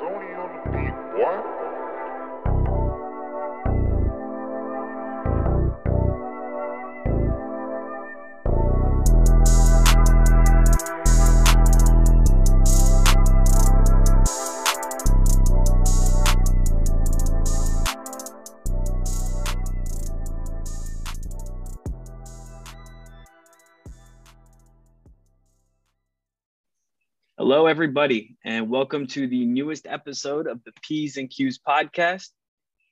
Tony on the beat, everybody, and welcome to the newest episode of the P's and Q's podcast.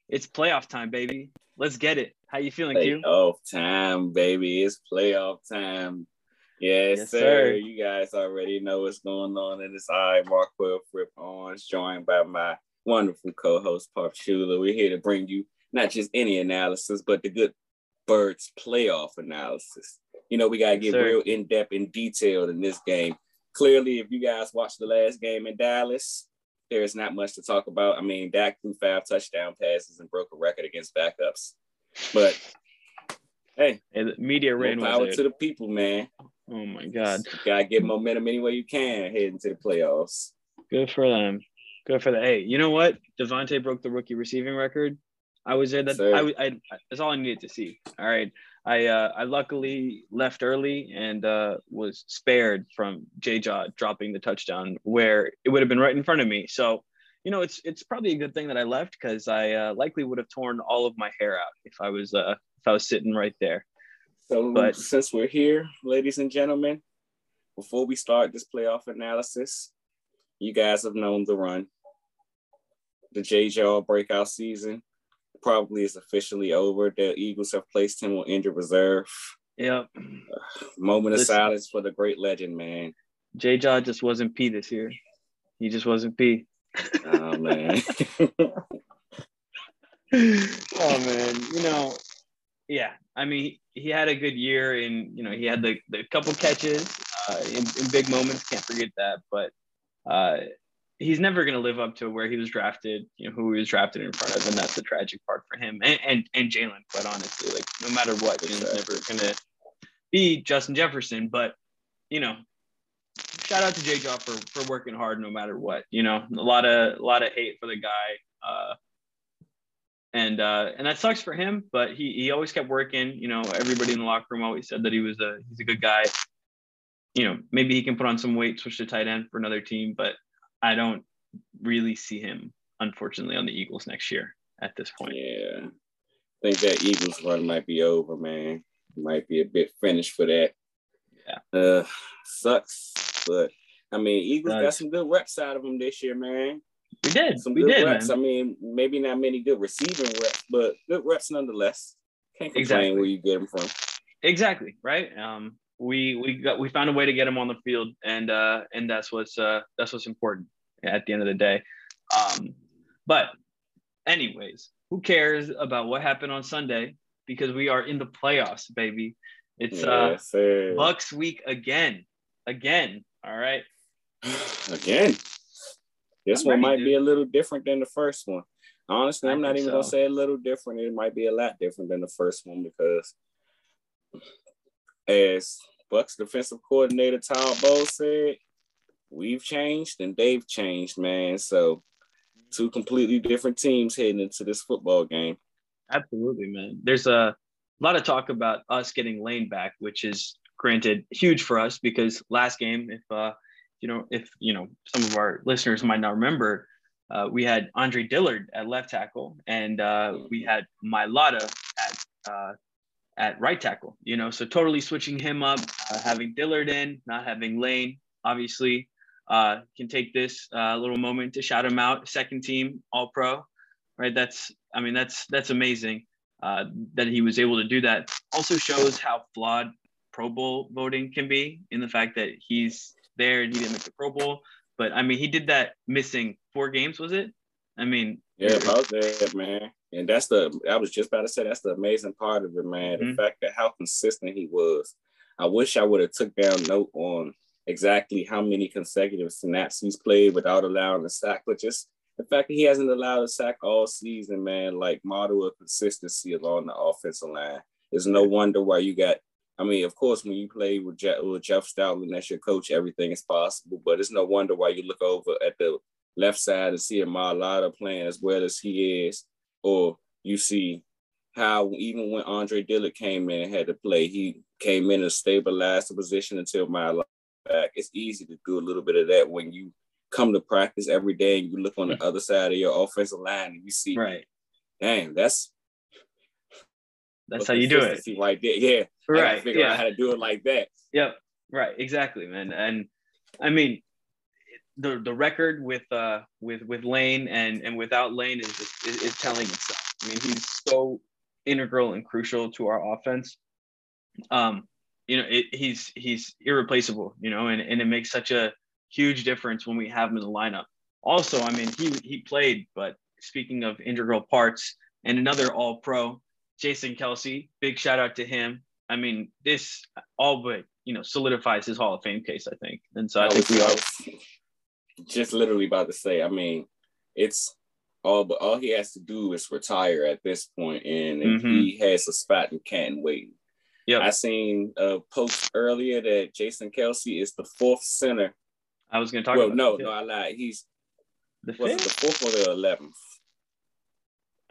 It's playoff time, baby. Let's get it. How you feeling, Q? Playoff time, baby. It's playoff time. Yes, Yes, sir. sir. You guys already know what's going on. And it's I, Marquel Fripp Owens, joined by my wonderful co-host, Pop Shula. We're here to bring you not just any analysis, but the good birds playoff analysis. You know, we gotta Yes, get sir. real in-depth and detailed in this game. Clearly, if you guys watched the last game in Dallas, there is not much to talk about. I mean, Dak threw five touchdown passes and broke a record against backups. But hey, the media ran power with to the people, man. Oh my god, You gotta get momentum any way you can heading to the playoffs. good for them. Good for the Hey, you know what? DeVonta broke the rookie receiving record. I was there. That Sir. I, I, that's all I needed to see. All right. I uh, I luckily left early and uh, was spared from J Jaw dropping the touchdown where it would have been right in front of me. So, you know, it's it's probably a good thing that I left because I uh, likely would have torn all of my hair out if I was uh, if I was sitting right there. So But- since we're here, ladies and gentlemen, before we start this playoff analysis, you guys have known the run. The J Jaw breakout season probably is officially over. The Eagles have placed him on injured reserve. Yep. Moment of silence for the great legend, man. J Jaw just wasn't P this year. He just wasn't P. Oh man. oh man, you know, yeah. I mean, he had a good year, and you know, he had the, the couple catches uh, in, in big moments. Can't forget that. But uh, he's never going to live up to where he was drafted. You know, who he was drafted in front of, and that's the tragic part for him. And and, and Jalen, quite honestly, like no matter what, Jalen's Exactly. never going to be Justin Jefferson. But you know, shout out to J Jaw for for working hard no matter what. You know, a lot of a lot of hate for the guy. Uh, and uh, and that sucks for him. But he he always kept working. You know, everybody in the locker room always said that he was a he's a good guy. You know, maybe he can put on some weight, switch to tight end for another team, but I don't really see him, unfortunately, on the Eagles next year at this point. Yeah. I think that Eagles run might be over, man. Might be a bit finished for that. Yeah. Uh sucks. But I mean, Eagles got some good reps out of them this year, man. We did, Some we good did, reps. man. I mean, maybe not many good receiving reps, but good reps nonetheless. Can't complain Exactly. where you get them from. Exactly right. Um, we we got we found a way to get him on the field, and uh, and that's what's uh, that's what's important at the end of the day. Um, but anyways, who cares about what happened on Sunday? Because we are in the playoffs, baby. It's uh, Yes. Bucks week again, again. All right. Again. This I'm one might dude. be a little different than the first one. Honestly, I'm not even gonna say a little different. It might be a lot different than the first one because as Bucks defensive coordinator Todd Bowles said, we've changed and they've changed, man. So two completely different teams heading into this football game. Absolutely, man. There's a lot of talk about us getting Lane back, which is granted huge for us because last game, if uh, you know, if you know, some of our listeners might not remember, uh, we had Andre Dillard at left tackle, and uh, we had Mailata at uh, at right tackle. You know, so totally switching him up, uh, having Dillard in, not having Lane. Obviously, uh, can take this uh, little moment to shout him out. Second team All Pro, right? That's I mean that's that's amazing uh, that he was able to do that. Also shows how flawed Pro Bowl voting can be in the fact that he's there and he didn't make the Pro Bowl. But I mean, he did that missing four games, was it? I mean, Yeah, about that, man. And that's the I was just about to say that's the amazing part of it, man. Mhm. The fact that how consistent he was. I wish I would have took down note on exactly how many consecutive snaps he's played without allowing a sack, but just the fact that he hasn't allowed a sack all season, man, like model of consistency along the offensive line. It's no wonder why you got. I mean, of course, when you play with Jeff, with Jeff Stoutland, that's your coach. Everything is possible, but it's no wonder why you look over at the left side and see Mailata playing as well as he is, or you see how even when Andre Dillard came in and had to play, he came in and stabilized the position until Mailata back. It's easy to do a little bit of that when you come to practice every day and you look on the other side of your offensive line and you see, right, dang, that's that's how you do it. Right there, yeah. Right. figure yeah. out how to do it like that. Yep. Right. Exactly, man. And I mean, the the record with uh with with Lane and and without Lane is is, is telling itself. I mean, he's so integral and crucial to our offense. Um, you know, it, he's he's irreplaceable. You know, and and it makes such a huge difference when we have him in the lineup. Also, I mean, he he played, but speaking of integral parts, and another All Pro, Jason Kelce. Big shout out to him. I mean, this all but you know solidifies his Hall of Fame case, I think. And so I, think we all just literally about to say. I mean, it's all but all he has to do is retire at this point, and mm-hmm. he has a spot in Canton waiting. Yeah, I seen a post earlier that Jason Kelce is the fourth center. I was going to talk. Well, about no, no, I lied. He's the was it the fourth or the eleventh?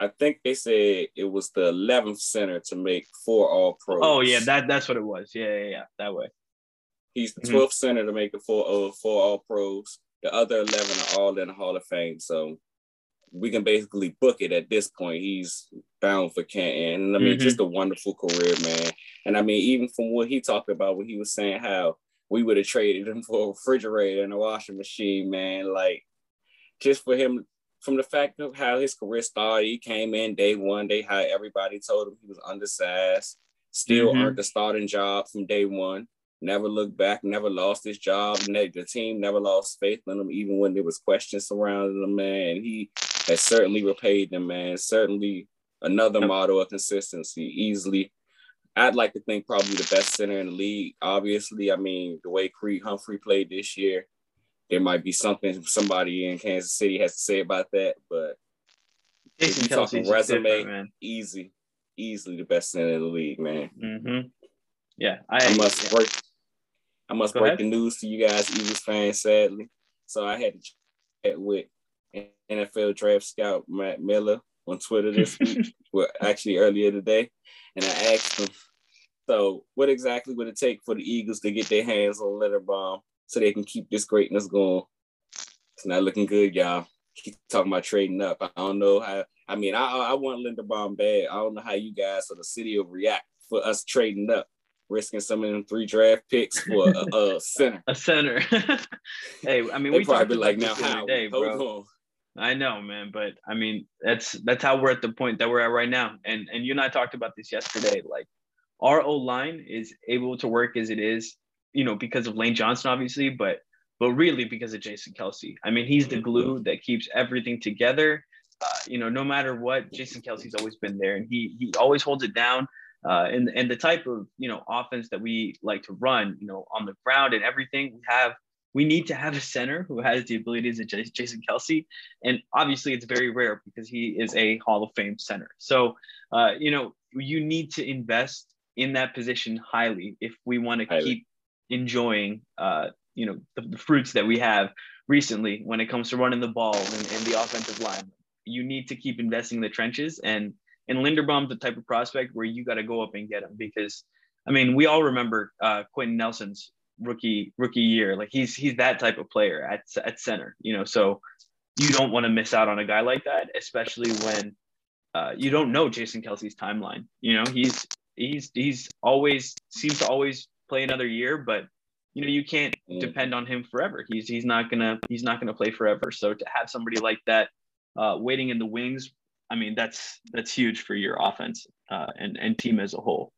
I think they said it was the eleventh center to make four All Pros. Oh yeah, that that's what it was. Yeah, yeah, yeah that way. He's the 12th mm-hmm. center to make the four uh, four All Pros. The other eleven are all in the Hall of Fame. So we can basically book it at this point. He's bound for Canton. And I mean, mm-hmm. just a wonderful career, man. And I mean, even from what he talked about when he was saying how we would have traded him for a refrigerator and a washing machine, man. Like just for him from the fact of how his career started, he came in day one, day how everybody told him he was undersized, still mm-hmm. earned the starting job from day one, never looked back, never lost his job. The team never lost faith in him, even when there was questions surrounding him, man. He has certainly repaid them, man. Certainly another model of consistency, easily. I'd like to think probably the best center in the league. Obviously, I mean, the way Creed Humphrey played this year, there might be something somebody in Kansas City has to say about that, but Jason talking resume, easy, easily the best center in the league, man. Mm-hmm. Yeah, I, I must yeah. break. I must Go break ahead. the news to you guys, Eagles fans. Sadly, so I had to chat with NFL draft scout Matt Miller on Twitter this week, well, actually earlier today, and I asked him, so what exactly would it take for the Eagles to get their hands on Linderbaum so they can keep this greatness going. It's not looking good, y'all. Keep talking about trading up. I don't know how. I mean, I I want Linderbaum bad. I don't know how you guys or the city will react for us trading up, risking some of them three draft picks for a, a center. A center. hey, I mean, we probably like now how day, bro. I know, man, but I mean, that's that's how we're at the point that we're at right now. And and you and I talked about this yesterday. Like, our O line is able to work as it is you know, because of Lane Johnson, obviously, but but really because of Jason Kelce. I mean, he's the glue that keeps everything together. Uh, you know, no matter what, Jason Kelce's always been there, and he he always holds it down. Uh, and and the type of you know offense that we like to run, you know, on the ground and everything, we have we need to have a center who has the abilities of Jason Kelce, and obviously it's very rare because he is a Hall of Fame center. So, uh, you know, you need to invest in that position highly if we want to keep enjoying uh, you know the, the, fruits that we have recently when it comes to running the ball and, and the offensive line. You need to keep investing in the trenches and and Linderbaum's the type of prospect where you got to go up and get him because I mean we all remember uh, Quenton Nelson's rookie rookie year like he's he's that type of player at at center you know so you don't want to miss out on a guy like that especially when uh, you don't know Jason Kelce's timeline you know he's he's he's always seems to always play another year, but you know you can't mm. depend on him forever. He's he's not gonna he's not gonna play forever. So to have somebody like that uh, waiting in the wings, I mean that's that's huge for your offense uh, and and team as a whole.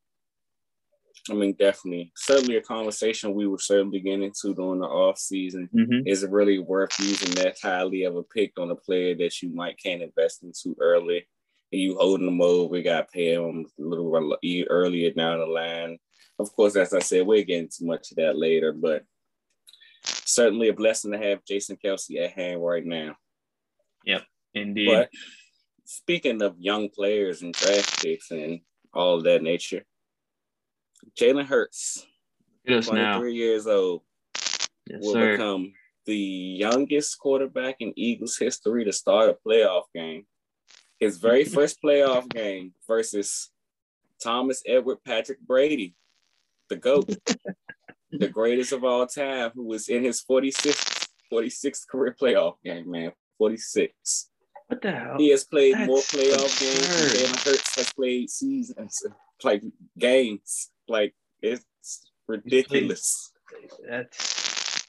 I mean, definitely, certainly a conversation we were certainly getting into during the off season. Mm-hmm. Is it really worth using that highly of a pick on a player that you might can't invest into early? And you holding them over, we got pay them a little earlier down the line of course, as I said, we're getting too much of that later, but certainly a blessing to have Jason Kelce at hand right now. Yep, indeed. But speaking of young players and draft picks and all of that nature, Jalen Hurts, 23 now. years old, yes, will sir. become the youngest quarterback in Eagles history to start a playoff game. His very first playoff game versus Thomas Edward Patrick Brady, the GOAT, the greatest of all time, who was in his 46th, 46th career playoff game, man. 46. What the hell? He has played That's more playoff absurd. games than Jalen Hurts has played seasons, like games. Like it's ridiculous. That's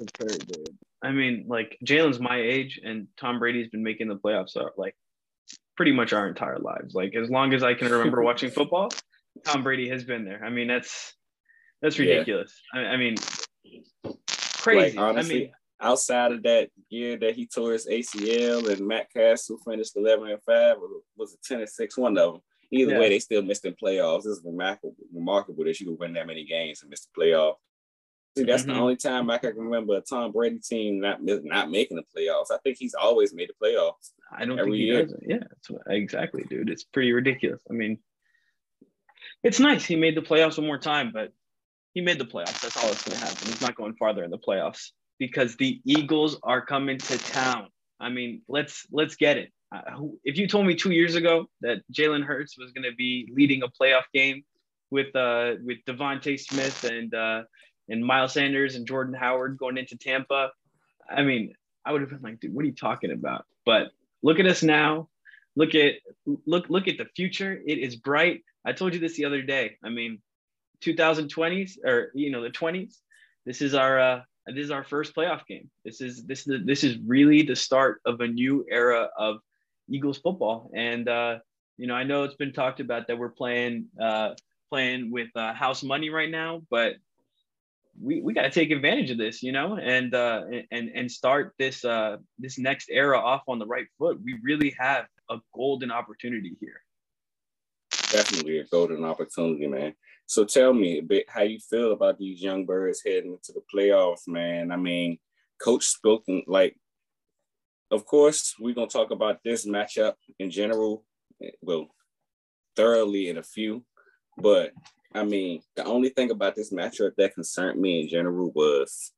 absurd, dude. I mean, like Jalen's my age, and Tom Brady's been making the playoffs uh, like pretty much our entire lives. Like as long as I can remember watching football, Tom Brady has been there. I mean, that's that's Yeah. ridiculous. I, I mean, crazy. Like honestly, I mean, outside of that year that he tore his ACL and Matt Cassel finished 11 and 5, or was it 10 and 6? One of them. Either Yeah. way, they still missed in playoffs. It's remarkable, remarkable that you could win that many games and miss the playoffs. See, that's Mhm. the only time I can remember a Tom Brady team not not making the playoffs. I think he's always made the playoffs. I don't every think he year. does. Yeah, what, exactly, dude. It's pretty ridiculous. I mean, it's nice he made the playoffs one more time, but he made the playoffs. That's all that's going to happen. He's not going farther in the playoffs because the Eagles are coming to town. I mean, let's let's get it. Uh, if you told me two years ago that Jalen Hurts was going to be leading a playoff game with uh with DeVonta Smith and uh and Miles Sanders and Jordan Howard going into Tampa, I mean, I would have been like, dude, what are you talking about? But look at us now. Look at look look at the future. It is bright. I told you this the other day. I mean, 2020s or you know the 20s. This is our uh, this is our first playoff game. This is this is this is really the start of a new era of Eagles football. And uh, you know, I know it's been talked about that we're playing uh, playing with uh, house money right now, but we, we got to take advantage of this, you know, and uh, and and start this uh, this next era off on the right foot. We really have a golden opportunity here. Definitely a golden opportunity, man. So tell me a bit how you feel about these young birds heading into the playoffs, man. I mean, coach spoken like of course we're gonna talk about this matchup in general, eh, well, thoroughly in a few, but I mean, the only thing about this matchup that concerned me in general was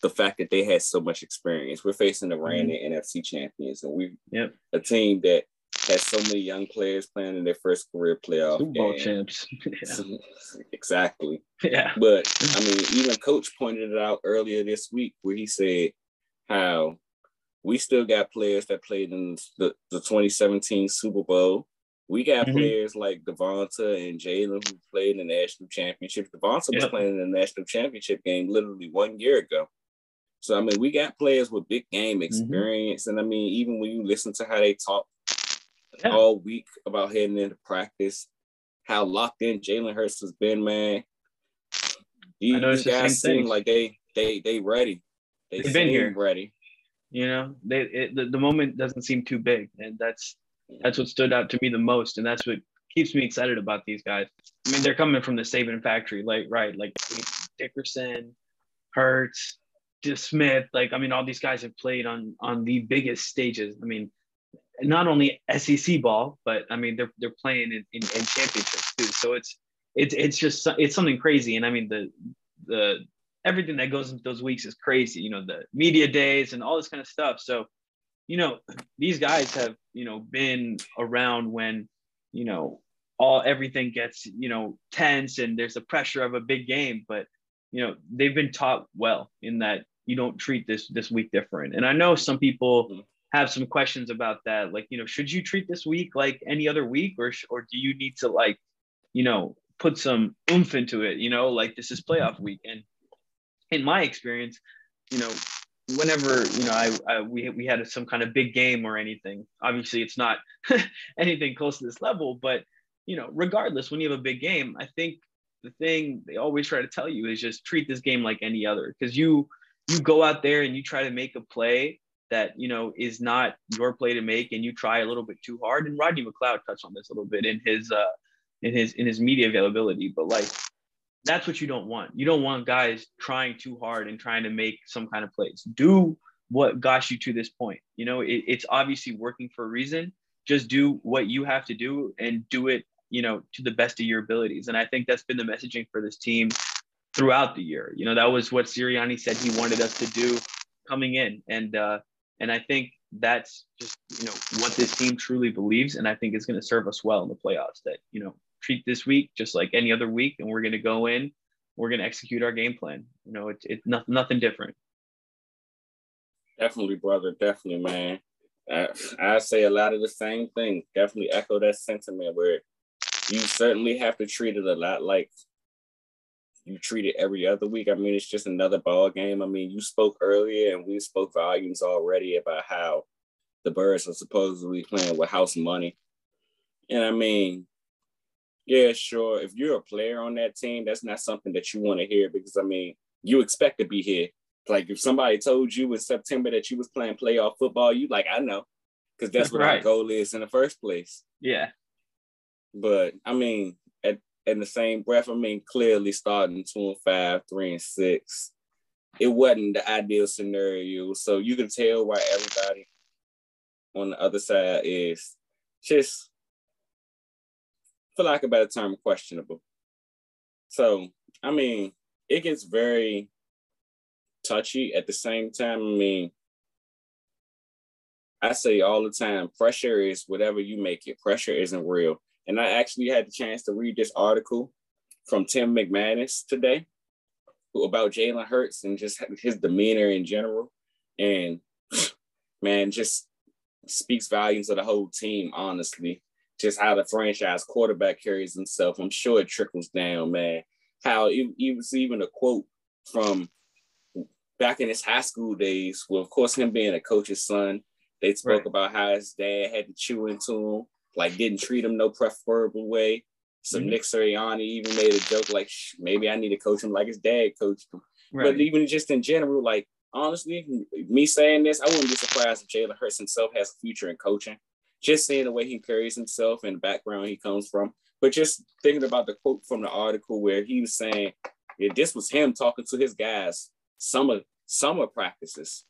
the fact that they had so much experience. We're facing the reigning NFC champions, and we Yep. a team that has so many young players playing in their first career playoff Super Bowl champs. exactly. yeah. But I mean, even coach pointed it out earlier this week where he said how we still got players that played in the, the 2017 Super Bowl. We got Mhm. players like Devonta and Jalen who played in the national championship. Devonta was playing in the national championship game literally one year ago. So I mean, we got players with big game experience, and I mean, even when you listen to how they talk Yeah. all week about heading into practice, how locked in Jalen Hurts has been, man. These, I noticed these the guys seem like they they they ready. They They've been here. ready. You know, they it, the, the moment doesn't seem too big, and that's that's what stood out to me the most, and that's what keeps me excited about these guys. I mean, they're coming from the Saban factory, like right, like Dickerson, just Smith. Like, I mean, all these guys have played on on the biggest stages. I mean, not only SEC ball, but I mean, they're they're playing in, in, in championships too. So it's it's it's just it's something crazy, and I mean the the everything that goes into those weeks is crazy. You know, the media days and all this kind of stuff. So, you know, these guys have you know been around when you know all everything gets you know tense and there's the pressure of a big game, but you know they've been taught well in that you don't treat this this week different. And I know some people Mhm. Have some questions about that, like you know, should you treat this week like any other week, or or do you need to like you know put some oomph into it? You know, like this is playoff mm-hmm. week, and in my experience, you know, whenever you know I, I we we had some kind of big game or anything, obviously it's not anything close to this level, but you know, regardless, when you have a big game, I think the thing they always try to tell you is just treat this game like any other because you you go out there and you try to make a play that you know is not your play to make and you try a little bit too hard. And rodney mcleod touched on this a little bit in his uh in his in his media availability but like that's what you don't want. You don't want guys trying too hard and trying to make some kind of plays. Do what got you to this point. You know it, it's obviously working for a reason. Just do what you have to do and do it you know to the best of your abilities. And i think that's been the messaging for this team throughout the year. You know, that was what Sirianni said he wanted us to do coming in. And uh, and I think that's just you know what this team truly believes, and I think it's going to serve us well in the playoffs. That you know treat this week just like any other week, and we're going to go in, we're going to execute our game plan. You know, it's it's nothing nothing different. Definitely, brother. Definitely, man. I, I say a lot of the same thing. Definitely echo that sentiment where you certainly have to treat it a lot like you treat it every other week. I mean, it's just another ball game. I mean, you spoke earlier and we spoke volumes already about how the birds are supposedly playing with house money. And I mean, yeah, sure. If you're a player on that team, that's not something that you want to hear because I mean, you expect to be here. Like if somebody told you in September that you was playing playoff football, you like, I know, because that's what right. our goal is in the first place. Yeah. But I mean, in the same breath, I mean, clearly starting two and five, three and six, it wasn't the ideal scenario. So you can tell why everybody on the other side is just, for lack of a better term, questionable. So, I mean, it gets very touchy at the same time. I mean, I say all the time, pressure is whatever you make it. Pressure isn't real. And I actually had the chance to read this article from Tim McManus today about Jalen Hurts and just his demeanor in general. And man, just speaks volumes of the whole team, honestly. Just how the franchise quarterback carries himself. I'm sure it trickles down, man. How it, it was even a quote from back in his high school days, well, of course, him being a coach's son, they spoke right. about how his dad had to chew into him like didn't treat him no preferable way. So mm-hmm. Nick Sirianni even made a joke like, maybe I need to coach him like his dad coached him. Right. But even just in general, like honestly, me saying this, I wouldn't be surprised if Jalen Hurts himself has a future in coaching. Just seeing the way he carries himself and the background he comes from. But just thinking about the quote from the article where he was saying, yeah, this was him talking to his guys summer summer practices.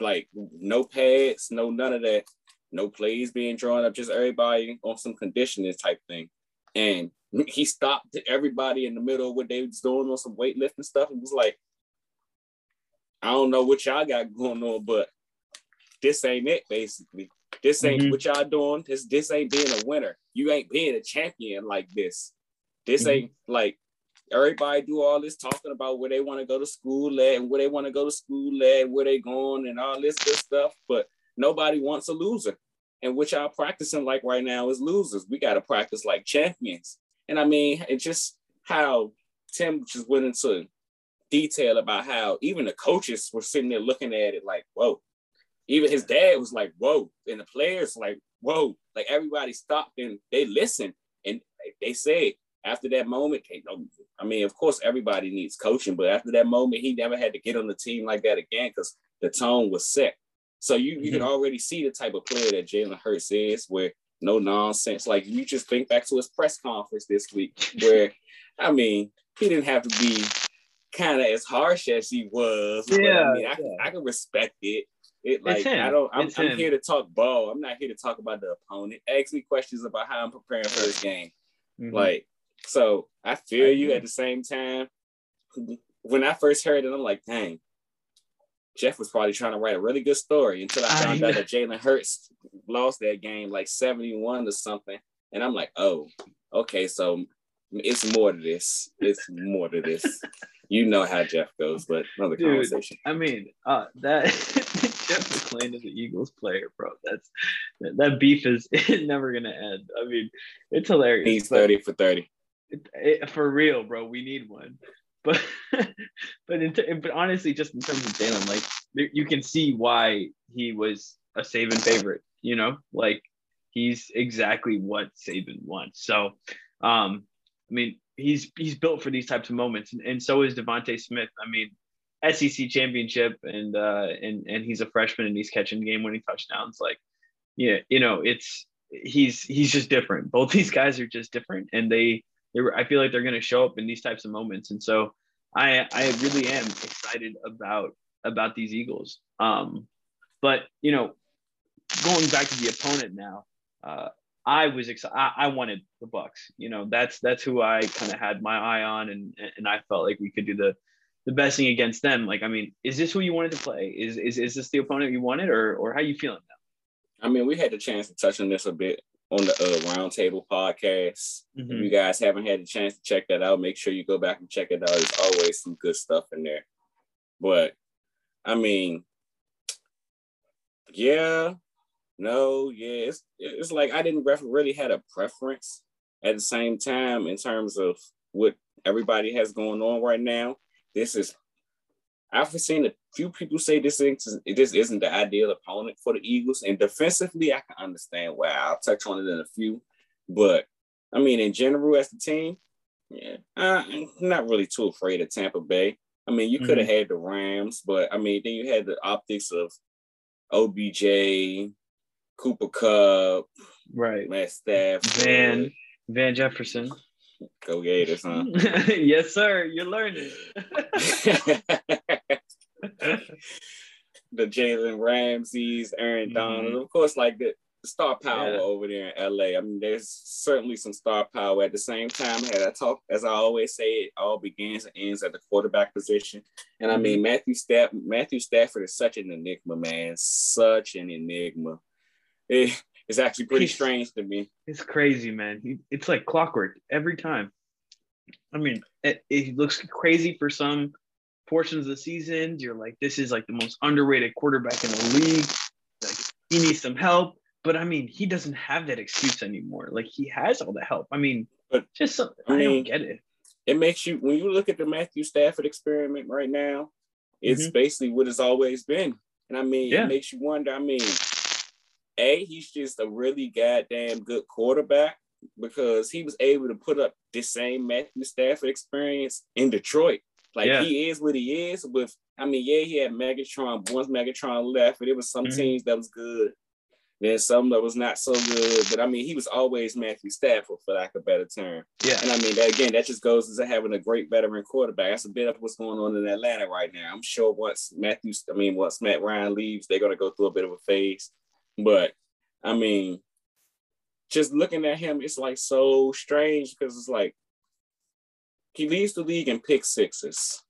Like no pads, no none of that no plays being drawn up, just everybody on some conditioning type thing. And he stopped everybody in the middle of what they was doing on some weightlifting stuff and was like, I don't know what y'all got going on, but this ain't it, basically. This ain't mm-hmm. what y'all doing. This this ain't being a winner. You ain't being a champion like this. This mm-hmm. ain't like everybody do all this talking about where they want to go to school at and where they want to go to school at, where they going and all this good stuff. But nobody wants a loser. And what y'all practicing like right now is losers. We got to practice like champions. And I mean, it's just how Tim just went into detail about how even the coaches were sitting there looking at it like, whoa. Even his dad was like, whoa. And the players like, whoa. Like everybody stopped and they listened. And they said after that moment, I mean, of course, everybody needs coaching, but after that moment, he never had to get on the team like that again because the tone was set. So you you mm-hmm. can already see the type of player that Jalen Hurts is, where no nonsense. Like you just think back to his press conference this week, where I mean, he didn't have to be kind of as harsh as he was. Yeah, I mean, I, yeah. I can respect it. It like I don't. I'm, I'm here to talk ball. I'm not here to talk about the opponent. Ask me questions about how I'm preparing for this game. Mm-hmm. Like so, I feel you. At the same time, when I first heard it, I'm like, dang, Jeff was probably trying to write a really good story until I found I out that Jalen Hurts lost that game like 71 or something. And I'm like, oh, okay, so it's more to this. It's more to this. you know how Jeff goes, but another Dude, conversation. I mean, uh, that Jeff McLane is an Eagles player, bro. That's that beef is never gonna end. I mean, it's hilarious. He's 30 for 30. It, it, for real, bro. We need one. But but but honestly, just in terms of Jalen, like you can see why he was a Saban favorite. You know, like he's exactly what Saban wants. So, um, I mean, he's he's built for these types of moments, and, and so is DeVonta Smith. I mean, SEC championship, and uh, and and he's a freshman, and he's catching game-winning touchdowns. Like, yeah, you know, it's he's he's just different. Both these guys are just different, and they I feel like they're going to show up in these types of moments, and so I I really am excited about about these Eagles. Um, but you know, going back to the opponent now, uh, I was excited. I, wanted the Bucks. You know, that's that's who I kind of had my eye on, and and I felt like we could do the the best thing against them. Like, I mean, is this who you wanted to play? Is is, is this the opponent you wanted, or or how you feeling now? I mean, we had the chance to touch on this a bit on the uh, Roundtable podcast. Mm-hmm. If you guys haven't had a chance to check that out, make sure you go back and check it out. There's always some good stuff in there. But I mean, yeah, no, yeah, it's it's like I didn't really had a preference at the same time in terms of what everybody has going on right now. This is I've seen a few people say this isn't this isn't the ideal opponent for the Eagles, and defensively, I can understand why. I'll touch on it in a few, but I mean, in general, as the team, yeah, I'm not really too afraid of Tampa Bay. I mean, you could have mm-hmm. had the Rams, but I mean, then you had the optics of OBJ, Cooper Kupp, right, Matt Stafford, Van Van Jefferson. Go Gators, huh? yes, sir. You're learning. the Jalen Ramseys, Aaron Donald, mm-hmm. of course, like the, star power yeah. over there in LA. I mean, there's certainly some star power. At the same time, as I talk, as I always say, it all begins and ends at the quarterback position. And I mean, mm-hmm. Matthew Staff, Matthew Stafford is such an enigma, man. Such an enigma. It, it's actually pretty strange to me. It's crazy, man. It's like clockwork every time. I mean, it, it looks crazy for some portions of the season. You're like, this is like the most underrated quarterback in the league. Like, he needs some help. But I mean, he doesn't have that excuse anymore. Like, he has all the help. I mean, but just. I, mean, I don't get it. It makes you when you look at the Matthew Stafford experiment right now. It's mm-hmm. basically what it's always been, and I mean, yeah. it makes you wonder. I mean, a, he's just a really goddamn good quarterback because he was able to put up the same Matthew Stafford experience in Detroit. Like yeah. he is what he is. With I mean, yeah, he had Megatron. Once Megatron left, but it was some mm-hmm. teams that was good, then some that was not so good. But I mean, he was always Matthew Stafford, for lack of a better term. Yeah. And I mean, that, again, that just goes into having a great veteran quarterback. That's a bit of what's going on in Atlanta right now. I'm sure once Matthew, I mean, once Matt Ryan leaves, they're gonna go through a bit of a phase. But I mean, just looking at him, it's like so strange because it's like he leads the league in pick sixes.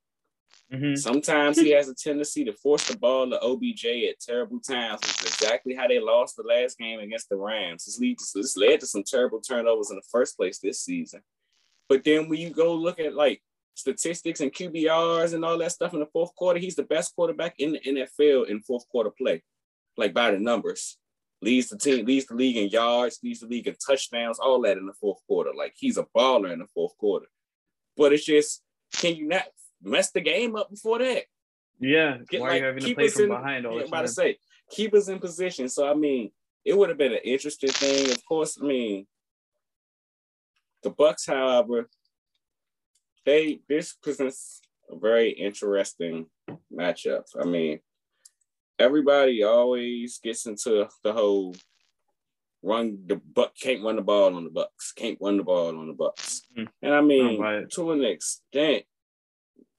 Mm-hmm. Sometimes he has a tendency to force the ball to OBJ at terrible times, which is exactly how they lost the last game against the Rams. This, leads, this led to some terrible turnovers in the first place this season. But then when you go look at like statistics and QBRs and all that stuff in the fourth quarter, he's the best quarterback in the NFL in fourth quarter play like by the numbers. Leads the team, leads the league in yards, leads the league in touchdowns, all that in the fourth quarter. Like he's a baller in the fourth quarter. But it's just, can you not mess the game up before that? Yeah. Get, Why like, are you having to play from in, behind all yeah, the time? about to say, keep us in position. So I mean, it would have been an interesting thing. Of course, I mean, the Bucks, however, they this presents a very interesting matchup. I mean, everybody always gets into the whole run the buck can't run the ball on the bucks can't run the ball on the bucks mm-hmm. and i mean right. to an extent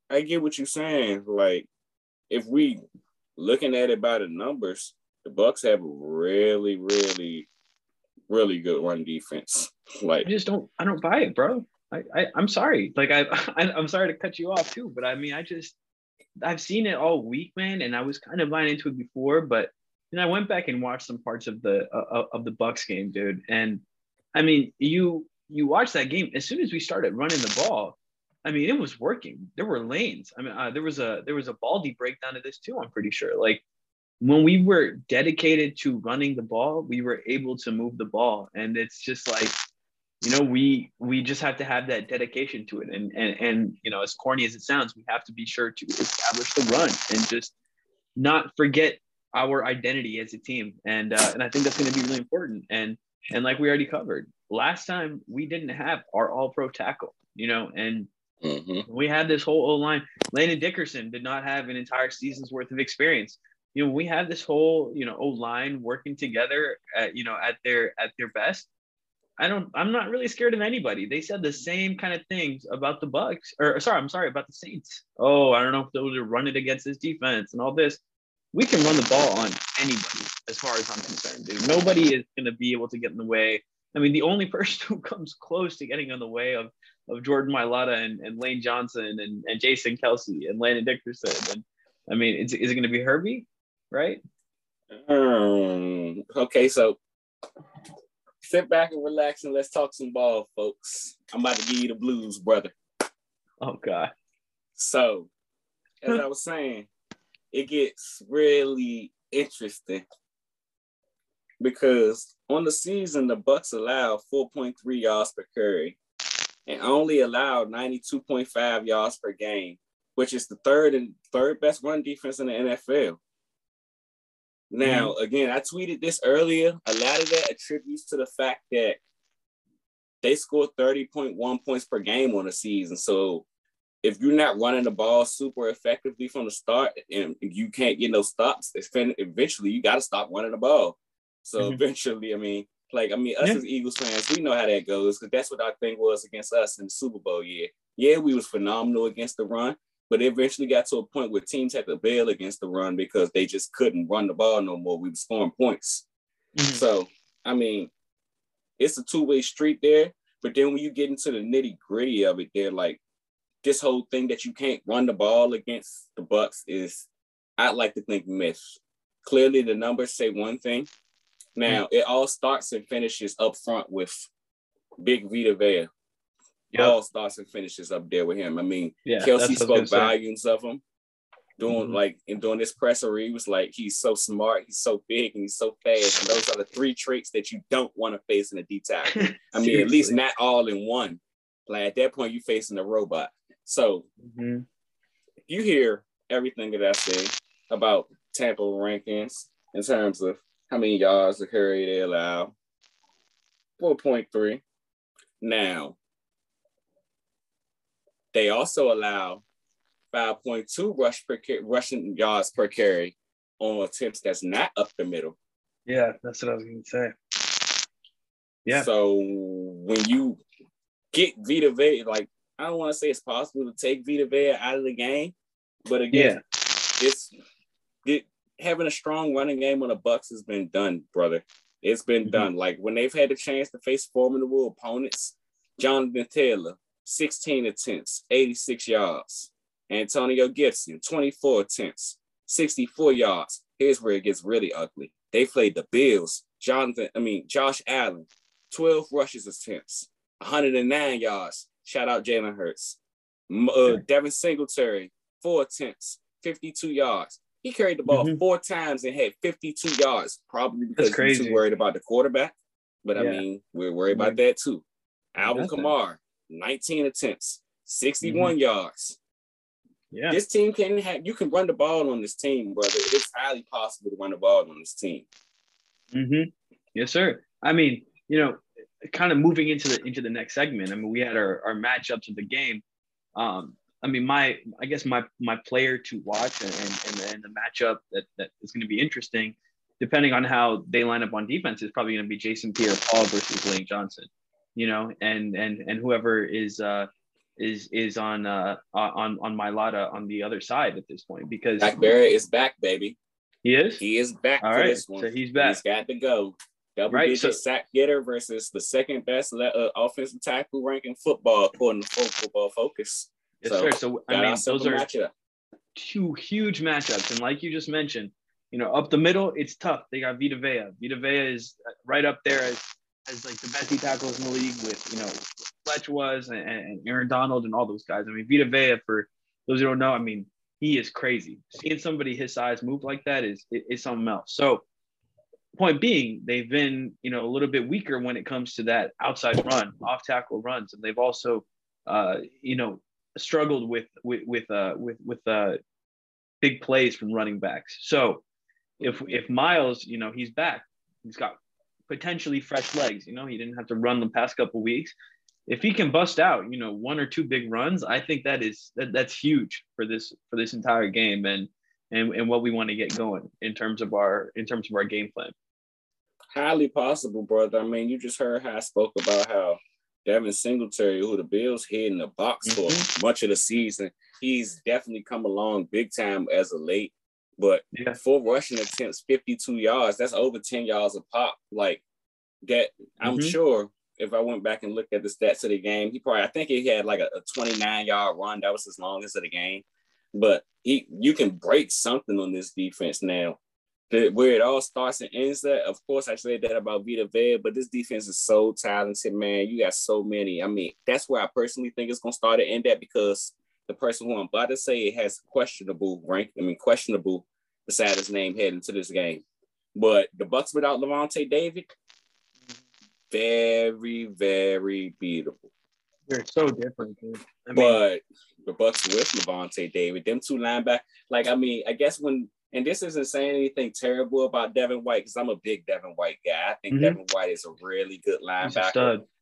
i get what you're saying like if we looking at it by the numbers the bucks have a really really really good run defense like i just don't i don't buy it bro I, I i'm sorry like I, I i'm sorry to cut you off too but i mean i just I've seen it all week, man, and I was kind of buying into it before, but then I went back and watched some parts of the uh, of the Bucks game, dude. And I mean, you you watch that game as soon as we started running the ball. I mean, it was working. There were lanes. I mean, uh, there was a there was a Baldy breakdown of this too. I'm pretty sure. Like when we were dedicated to running the ball, we were able to move the ball, and it's just like you know we we just have to have that dedication to it and and and you know as corny as it sounds we have to be sure to establish the run and just not forget our identity as a team and uh, and i think that's going to be really important and and like we already covered last time we didn't have our all pro tackle you know and mm-hmm. we had this whole O line landon dickerson did not have an entire season's worth of experience you know we have this whole you know O line working together at you know at their at their best I don't I'm not really scared of anybody. They said the same kind of things about the Bucks or sorry, I'm sorry about the Saints. Oh, I don't know if those are running against this defense and all this. We can run the ball on anybody as far as I'm concerned, dude. Nobody is gonna be able to get in the way I mean, the only person who comes close to getting in the way of of Jordan Mailata and, and Lane Johnson and, and Jason Kelce and Landon Dickerson. And I mean, is, is it going to be Herbie, right? Um, okay, so sit back and relax and let's talk some ball, folks. I'm about to give you the blues, brother. Oh, God. So, as I was saying, it gets really interesting because on the season the Bucks allowed 4.3 yards per carry and only allowed 92.5 yards per game, which is the third and third best run defense in the NFL. Now, mm-hmm. again, I tweeted this earlier. A lot of that attributes to the fact that they scored 30.1 points per game on the season. So if you're not running the ball super effectively from the start and you can't get no stops, eventually you got to stop running the ball. So mm-hmm. eventually, I mean, like I mean, us yeah. as Eagles fans, we know how that goes because that's what our thing was against us in the Super Bowl year. Yeah, we was phenomenal against the run, but it eventually got to a point where teams had to bail against the run because they just couldn't run the ball no more. We were scoring points. Mm-hmm. So I mean, it's a two way street there. But then when you get into the nitty gritty of it, they're like this whole thing that you can't run the ball against the Bucks is, I'd like to think myth. Clearly, the numbers say one thing. Now it all starts and finishes up front with Big Vita Vea. Yep. All starts and finishes up there with him. I mean, yeah, Kelce spoke volumes of him. Doing mm-hmm. like and doing this presser, he was like, he's so smart, he's so big, and he's so fast. And those are the three traits that you don't want to face in a D tackle. I mean, at least not all in one. Like at that point, you're facing a robot. So mm-hmm. you hear everything that I say about Tampa rankings in terms of how many yards to carry they allow. 4.3. Now, they also allow 5.2 rush per rushing yards per carry on attempts that's not up the middle. Yeah, that's what I was going to say. Yeah. So when you get Vita Vea, like I don't want to say it's possible to take Vita Vea out of the game, but again, yeah. it's it, having a strong running game on the Bucks has been done, brother. It's been mm-hmm. done. Like when they've had the chance to face formidable opponents, Jonathan Taylor, 16 attempts, 86 yards. Antonio Gibson, 24 attempts, 64 yards. Here's where it gets really ugly. They played the Bills. Jonathan, I mean Josh Allen, 12 rushes attempts, 109 yards, Shout out Jalen Hurts. Uh, Devin Singletary, four attempts, 52 yards. He carried the ball mm-hmm. four times and had 52 yards, probably because he's too worried about the quarterback. But yeah. I mean, we're worried about that too. Alvin Kamara, 19 attempts, 61 mm-hmm. yards. Yeah. This team can have you can run the ball on this team, brother. It's highly possible to run the ball on this team. Mm-hmm. Yes, sir. I mean, you know, kind of moving into the into the next segment. I mean, we had our, our matchups of the game. Um, I mean, my I guess my my player to watch and and, and the matchup that that is going to be interesting, depending on how they line up on defense, is probably going to be Jason Pierre-Paul versus Lane Johnson. You know, and and and whoever is uh is is on uh on on Mailata on the other side at this point because Shaq Barrett is back, baby. He is. He is back All for right. this one. So he's back. He's got to go. Double right, digit so, sack getter versus the second best uh, offensive tackle ranking football according to Football Focus. Yes, so, sir. So I mean, those are matchup. two huge matchups, and like you just mentioned, you know, up the middle, it's tough. They got Vita Vea. Vita Vea is right up there as, as like the best tackles in the league with you know Fletch was and, and Aaron Donald and all those guys. I mean, Vita Vea for those who don't know, I mean, he is crazy. Seeing somebody his size move like that is is something else. So point being, they've been, you know, a little bit weaker when it comes to that outside run, off tackle runs, and they've also, uh, you know, struggled with with with uh, with with uh, big plays from running backs. So, if if Miles, you know, he's back, he's got potentially fresh legs. You know, he didn't have to run the past couple weeks. If he can bust out, you know, one or two big runs, I think that is that, that's huge for this for this entire game. And and, and what we want to get going in terms of our in terms of our game plan. Highly possible, brother. I mean, you just heard how I spoke about how Devin Singletary, who the Bills hid in the box mm-hmm. for much of the season, he's definitely come along big time as a late. But yeah. four rushing attempts, 52 yards, that's over 10 yards a pop. Like that I'm Mhm. sure if I went back and looked at the stats of the game, he probably I think he had like a, a 29 yard run. That was his longest of the game. But he you can break something on this defense now. The, where it all starts and ends at, of course, I said that about Vita Vea, but this defense is so talented, man. You got so many. I mean, that's where I personally think it's gonna start and end at because the person who I'm about to say has questionable rank. I mean, questionable beside his name heading into this game. But the Bucks without Lavonte David, very, very beatable. They're so different, dude. I mean, but the Bucks with Lavonte David, them two linebackers, like I mean, I guess when and this isn't saying anything terrible about Devin White because I'm a big Devin White guy. I think Mhm. Devin White is a really good linebacker.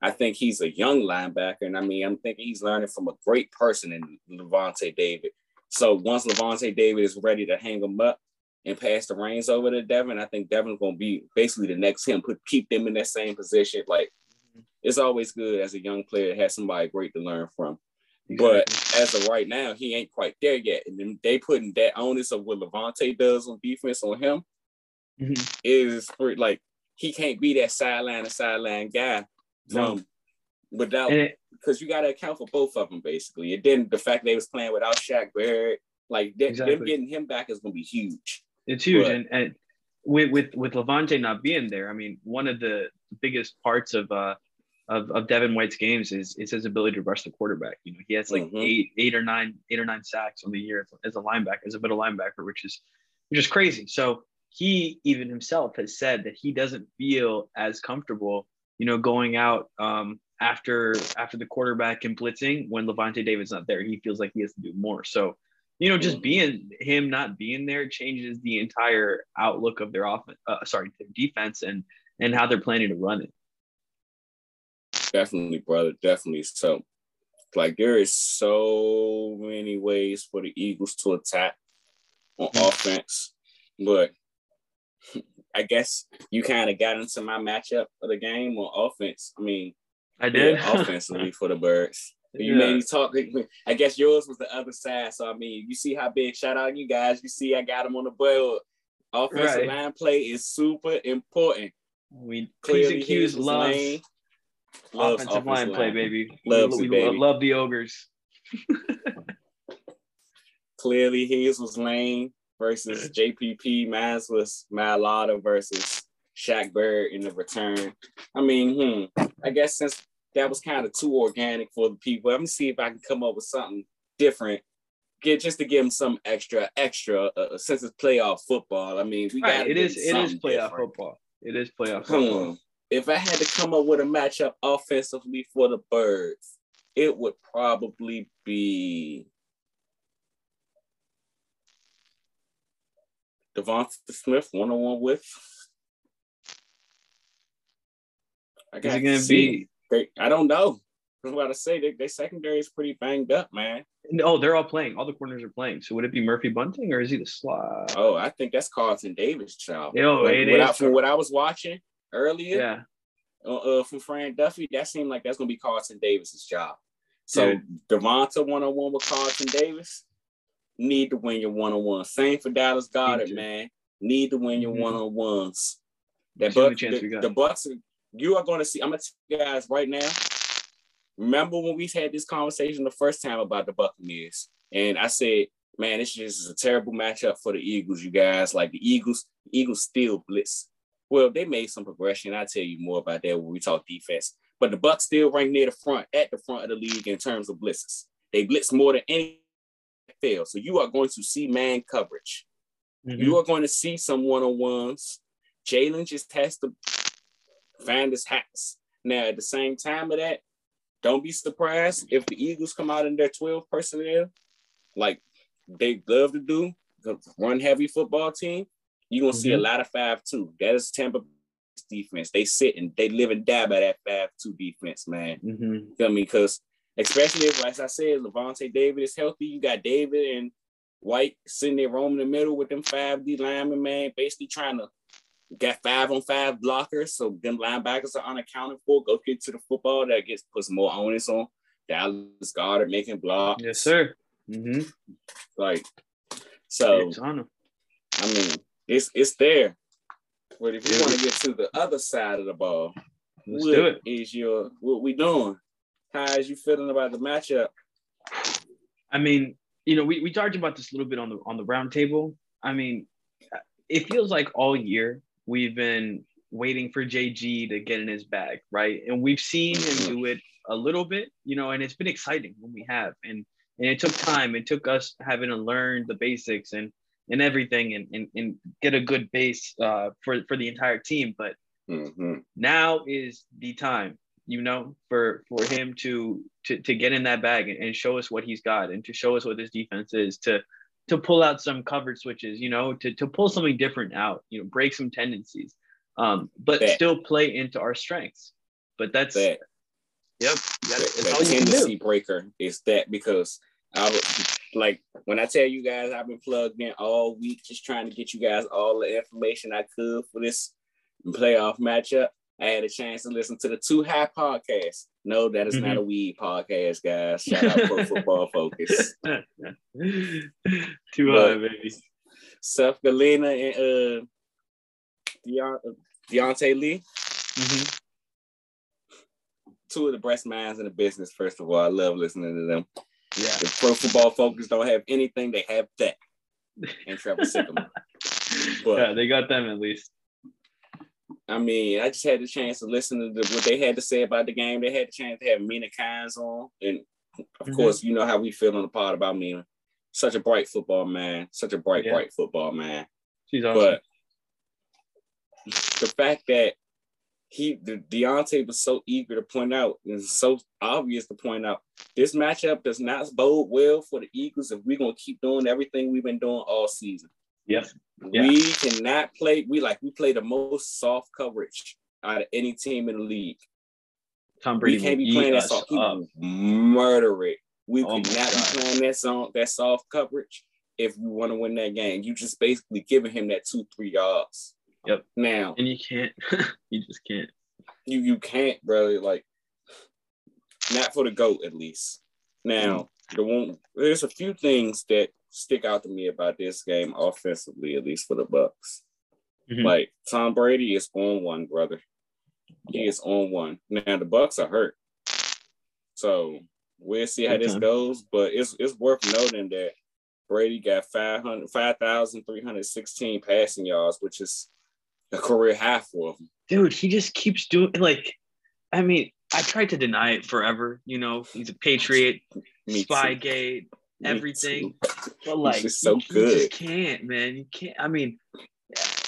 I think he's a young linebacker, and I mean, I'm thinking he's learning from a great person in Lavonte David. So once Lavonte David is ready to hang him up and pass the reins over to Devin, I think Devin's going to be basically the next him, put keep them in that same position. Like it's always good as a young player to have somebody great to learn from. But as of right now, he ain't quite there yet. And then they putting that onus of what Lavonte does on defense on him Mhm. is for, like he can't be that sideline to sideline guy No. from without because you got to account for both of them basically. And then the fact they was playing without Shaq Barrett, like them, them getting him back is gonna be huge. It's huge, But- and, and with with with Lavonte not being there, I mean, one of the biggest parts of uh of, of Devin White's games is is his ability to rush the quarterback. You know, he has like Mhm. eight eight or nine eight or nine sacks on the year as, a linebacker, as a middle linebacker, which is which is crazy. So he even himself has said that he doesn't feel as comfortable, you know, going out um, after after the quarterback and blitzing when Lavonte David's not there. He feels like he has to do more. So you know, just Mhm. being him not being there changes the entire outlook of their offense. Uh, sorry, their defense and and how they're planning to run it. Definitely, brother. Definitely. So, like, there is so many ways for the Eagles to attack on Mhm. offense, but I guess you kind of got into my matchup of the game on offense. I mean, I did. yeah, offensively for the Birds. You Yeah. made me talk. I guess yours was the other side. So I mean, you see how big shout out you guys. You see, I got them on the board. Offensive Right. line play is super important. we Clearly, Q's his lane loves offensive line play, baby. Loves we, it, we baby. love the ogres. Clearly, his was Lane versus JPP. Mine was Mailata versus Shaq Bird in the return. I mean, hmm, I guess since that was kind of too organic for the people, let me see if I can come up with something different. Get just to give them some extra, extra. Uh, since it's playoff football, I mean, we got Right, it is it is playoff football. It is playoff football. Hmm. If I had to come up with a matchup offensively for the Birds, it would probably be DeVonta Smith one on one with. I Is got gonna see. be? They, I don't know. I was about to say they, their secondary is pretty banged up, man. No, they're all playing. All the corners are playing. So would it be Murphy Bunting or is he the slot? Oh, I think that's Carlton Davis' child. Yo, Like, it what I- from what I was watching earlier, Yeah, uh, uh, from Fran Duffy, that seemed like that's gonna be Carlton Davis's job. So Dude. DeVonta one on one with Carlton Davis, need to win your one on one. Same for Dallas Goedert, to. man. Need to win your Mhm. one on ones. That See the the, we got. the Bucks, you are going to see. I'm gonna tell you guys right now. Remember when we had this conversation the first time about the Buccaneers, and I said, "Man, this just is a terrible matchup for the Eagles." You guys, like the Eagles, Eagles still blitz. Well, they made some progression. I'll tell you more about that when we talk defense. But the Bucks still rank near the front, at the front of the league in terms of blitzes. They blitz more than any fail. So you are going to see man coverage. Mhm. You are going to see some one-on-ones. Jalen just has to find his hats. Now, at the same time of that, don't be surprised if the Eagles come out in their 12 personnel, like they love to do, the run heavy football team. You're gonna see a Mhm. lot of five two. That is Tampa defense. They sit and they live and die by that five two defense, man. Mhm. Feel me? Because especially if, as I said, Lavonte David is healthy. You got David and White sitting there roaming the middle with them five D linemen, man, basically trying to get five on five blockers. So them linebackers are unaccounted for. Go get to the football. That gets puts more onus on Dallas Goedert making blocks. Yes, sir. hmm Like so, It's on him. I mean, it's it's there. But if you want to get to the other side of the ball, Let's what do it. is your what we doing? How is you feeling about the matchup? I mean, you know, we, we talked about this a little bit on the on the round table. I mean, it feels like all year we've been waiting for JG to get in his bag, right? And we've seen him do it a little bit, you know, and it's been exciting when we have. And and it took time. It took us having to learn the basics and and everything and and, and get a good base uh, for for the entire team. But Mhm. now is the time you know for for him to to, to get in that bag and, and show us what he's got and to show us what this defense is to to pull out some covered switches you know to, to pull something different out you know break some tendencies um but That- still play into our strengths. But that's That yep that, that's that all you tendency do. breaker is that because I was like when I tell you guys I've been plugged in all week just trying to get you guys all the information I could for this playoff matchup. I had a chance to listen to the Two High podcast. No, that is not Mm-hmm. a weed podcast, guys. Shout out Pro Football Focus. too But- high baby Seth Galina and uh, Deont- Diante Lee, Mhm. two of the best minds in the business. First of all, I love listening to them. Yeah If Pro Football Focus don't have anything, they have that. And Trevor Sikkema. But- yeah they got them at least I mean, I just had the chance to listen to the, what they had to say about the game. They had the chance to have Mina Kimes on. And of Mhm. course, you know how we feel on the pod about Mina. Such a bright football man. Such a bright, Yeah. bright football man. she's awesome But the fact that he, the, Diante was so eager to point out and so obvious to point out, this matchup does not bode well for the Eagles if we're going to keep doing everything we've been doing all season. yep Yeah. We cannot play. We like we play the most soft coverage out of any team in the league. Tom Brady We can't be playing that soft. He up. murder it. We Oh could not be playing that song, that soft coverage if we want to win that game. You just basically giving him that two, three yards. Yep. Now and you can't you just can't you you can't, brother. Like not for the goat at least. Now the one there's a few things that stick out to me about this game offensively, at least for the Bucks. Mhm. Like Tom Brady is on one, brother. He is on one. Now the Bucks are hurt, so we'll see how this goes. But it's it's worth noting that Brady got 500 5,316 passing yards, which is a career high for him. dude he just keeps doing like i mean i tried to deny it forever you know? He's a patriot Me too. spygate Me everything. Too. but like just so you, you just can't man. You can't i mean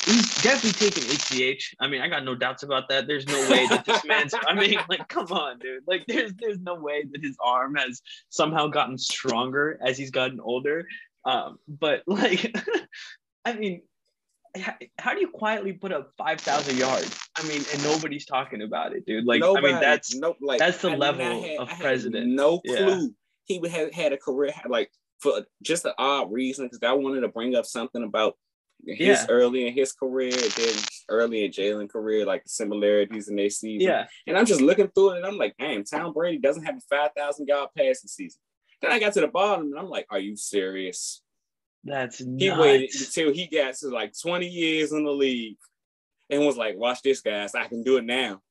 he's definitely taking HGH i mean i got no doubts about that. There's no way that this man's i mean like come on dude. Like there's there's no way that his arm has somehow gotten stronger as he's gotten older. Um but like i mean how, do you quietly put up 5000 yards i mean and nobody's talking about it dude like i mean that's no, like that's the I mean, level I had- of president. No Yeah. clue he would have had a career like for just an odd reason because I wanted to bring up something about his Yeah. early in his career, then early in Jalen career, like similarities in their season. yeah And I'm just looking through it and I'm like, damn, Tom Brady doesn't have a 5,000 yard passing season. Then I got to the bottom and I'm like, are you serious? That's He nuts. waited until he got to like 20 years in the league and was like, watch this, guys. I can do it now.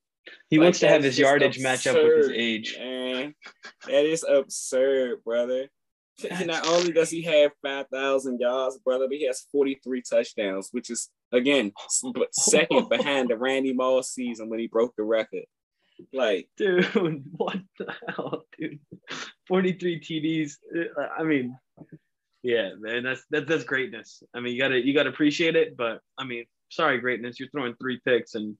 he like, wants to have his just yardage match up with his age Man, that is absurd, brother. Not only does he have 5,000 yards, brother, but he has 43 touchdowns, which is, again, but second behind the Randy Moss season when he broke the record. Like, dude what the hell dude 43 tds Uh, i mean yeah man that's that, that's greatness i mean you gotta you gotta appreciate it but i mean sorry greatness you're throwing three picks and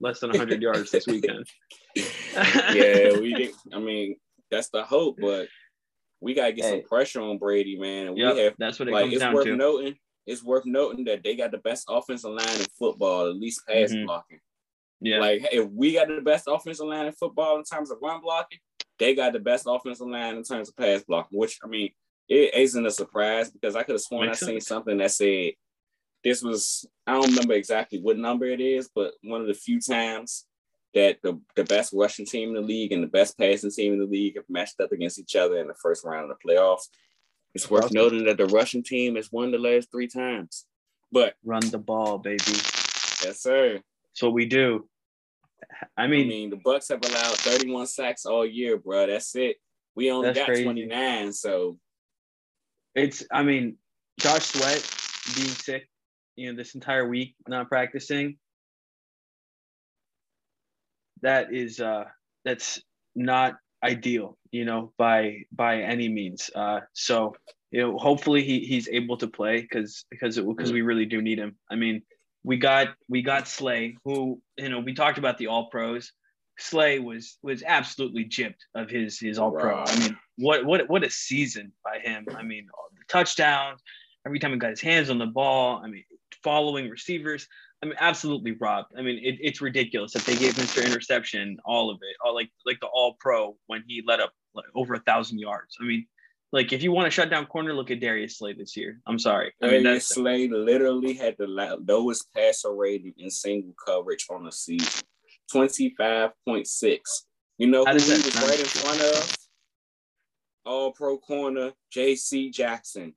less than 100 yards this weekend yeah, we did. I mean, that's the hope, but we got to get Hey. some pressure on Brady, man. And Yep, we have that's what it like comes it's down worth to noting. It's worth noting that they got the best offensive line in football, at least pass Mhm. blocking. yeah Like if we got the best offensive line in football in terms of run blocking, they got the best offensive line in terms of pass blocking. Which I mean, it isn't a surprise because I could have sworn Makes I seen sense. something that said this was I don't remember exactly what number it is, but one of the few times that the, the best rushing team in the league and the best passing team in the league have matched up against each other in the first round of the playoffs. It's worth Awesome. noting that the rushing team has won the last three times. But run the ball baby Yes, sir. That's what we do. I I mean, mean, the Bucks have allowed 31 sacks all year, bro. That's it. We only got crazy. 29, so it's I mean, Josh Sweat being sick, you know, this entire week not practicing. That is uh that's not ideal, you know, by by any means. Uh so you know, hopefully he he's able to play because because it because we really do need him. I mean, we got we got Slay, who you know we talked about the All Pros. Slay was was absolutely gypped of his his All Pro. I mean, what what what a season by him. I mean, the touchdowns, every time he got his hands on the ball. I mean, following receivers. I mean, absolutely robbed. I mean, it, it's ridiculous that they gave Mr. Interception all of it, all like like the All Pro when he let up like, over a thousand yards. I mean, like if you want to shut down corner, look at Darius Slay this year. I'm sorry. I mean, Darius Slay literally had the lowest passer rating in single coverage on the season, 25.6. You know who he was right in front of? All pro corner, JC Jackson.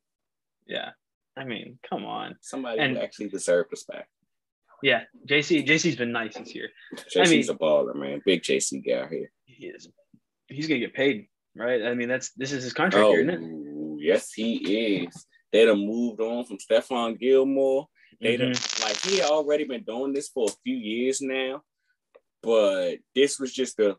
yeah. I mean, come on. Somebody And- who actually deserved respect. Yeah, JC JC's been nice this year. JC's mean- a baller, man. Big JC guy here. He is. He's gonna get paid, right? I mean, that's this is his contract year, isn't it? Oh, yes, he is. They'd have moved on from Stephon Gilmore. They done, Mhm. like he had already been doing this for a few years now, but this was just a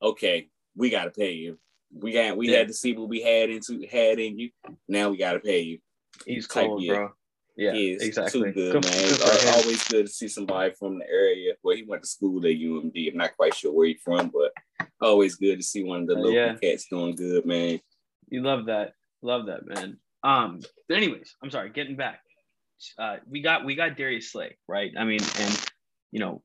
okay. We gotta pay you. We got we Yeah. had to see what we had into had in you. Now we gotta pay you. He's type cold, year. bro. Yeah, he is exactly. too good, man. It's always good to see somebody from the area where he went to school at UMD. I'm not quite sure where he's from, but always good to see one of the Uh, local yeah. cats doing good, man. You love that. Love that, man. Um, but anyways, I'm sorry, getting back. Uh, we got we got Darius Slay, right? I mean, and you know,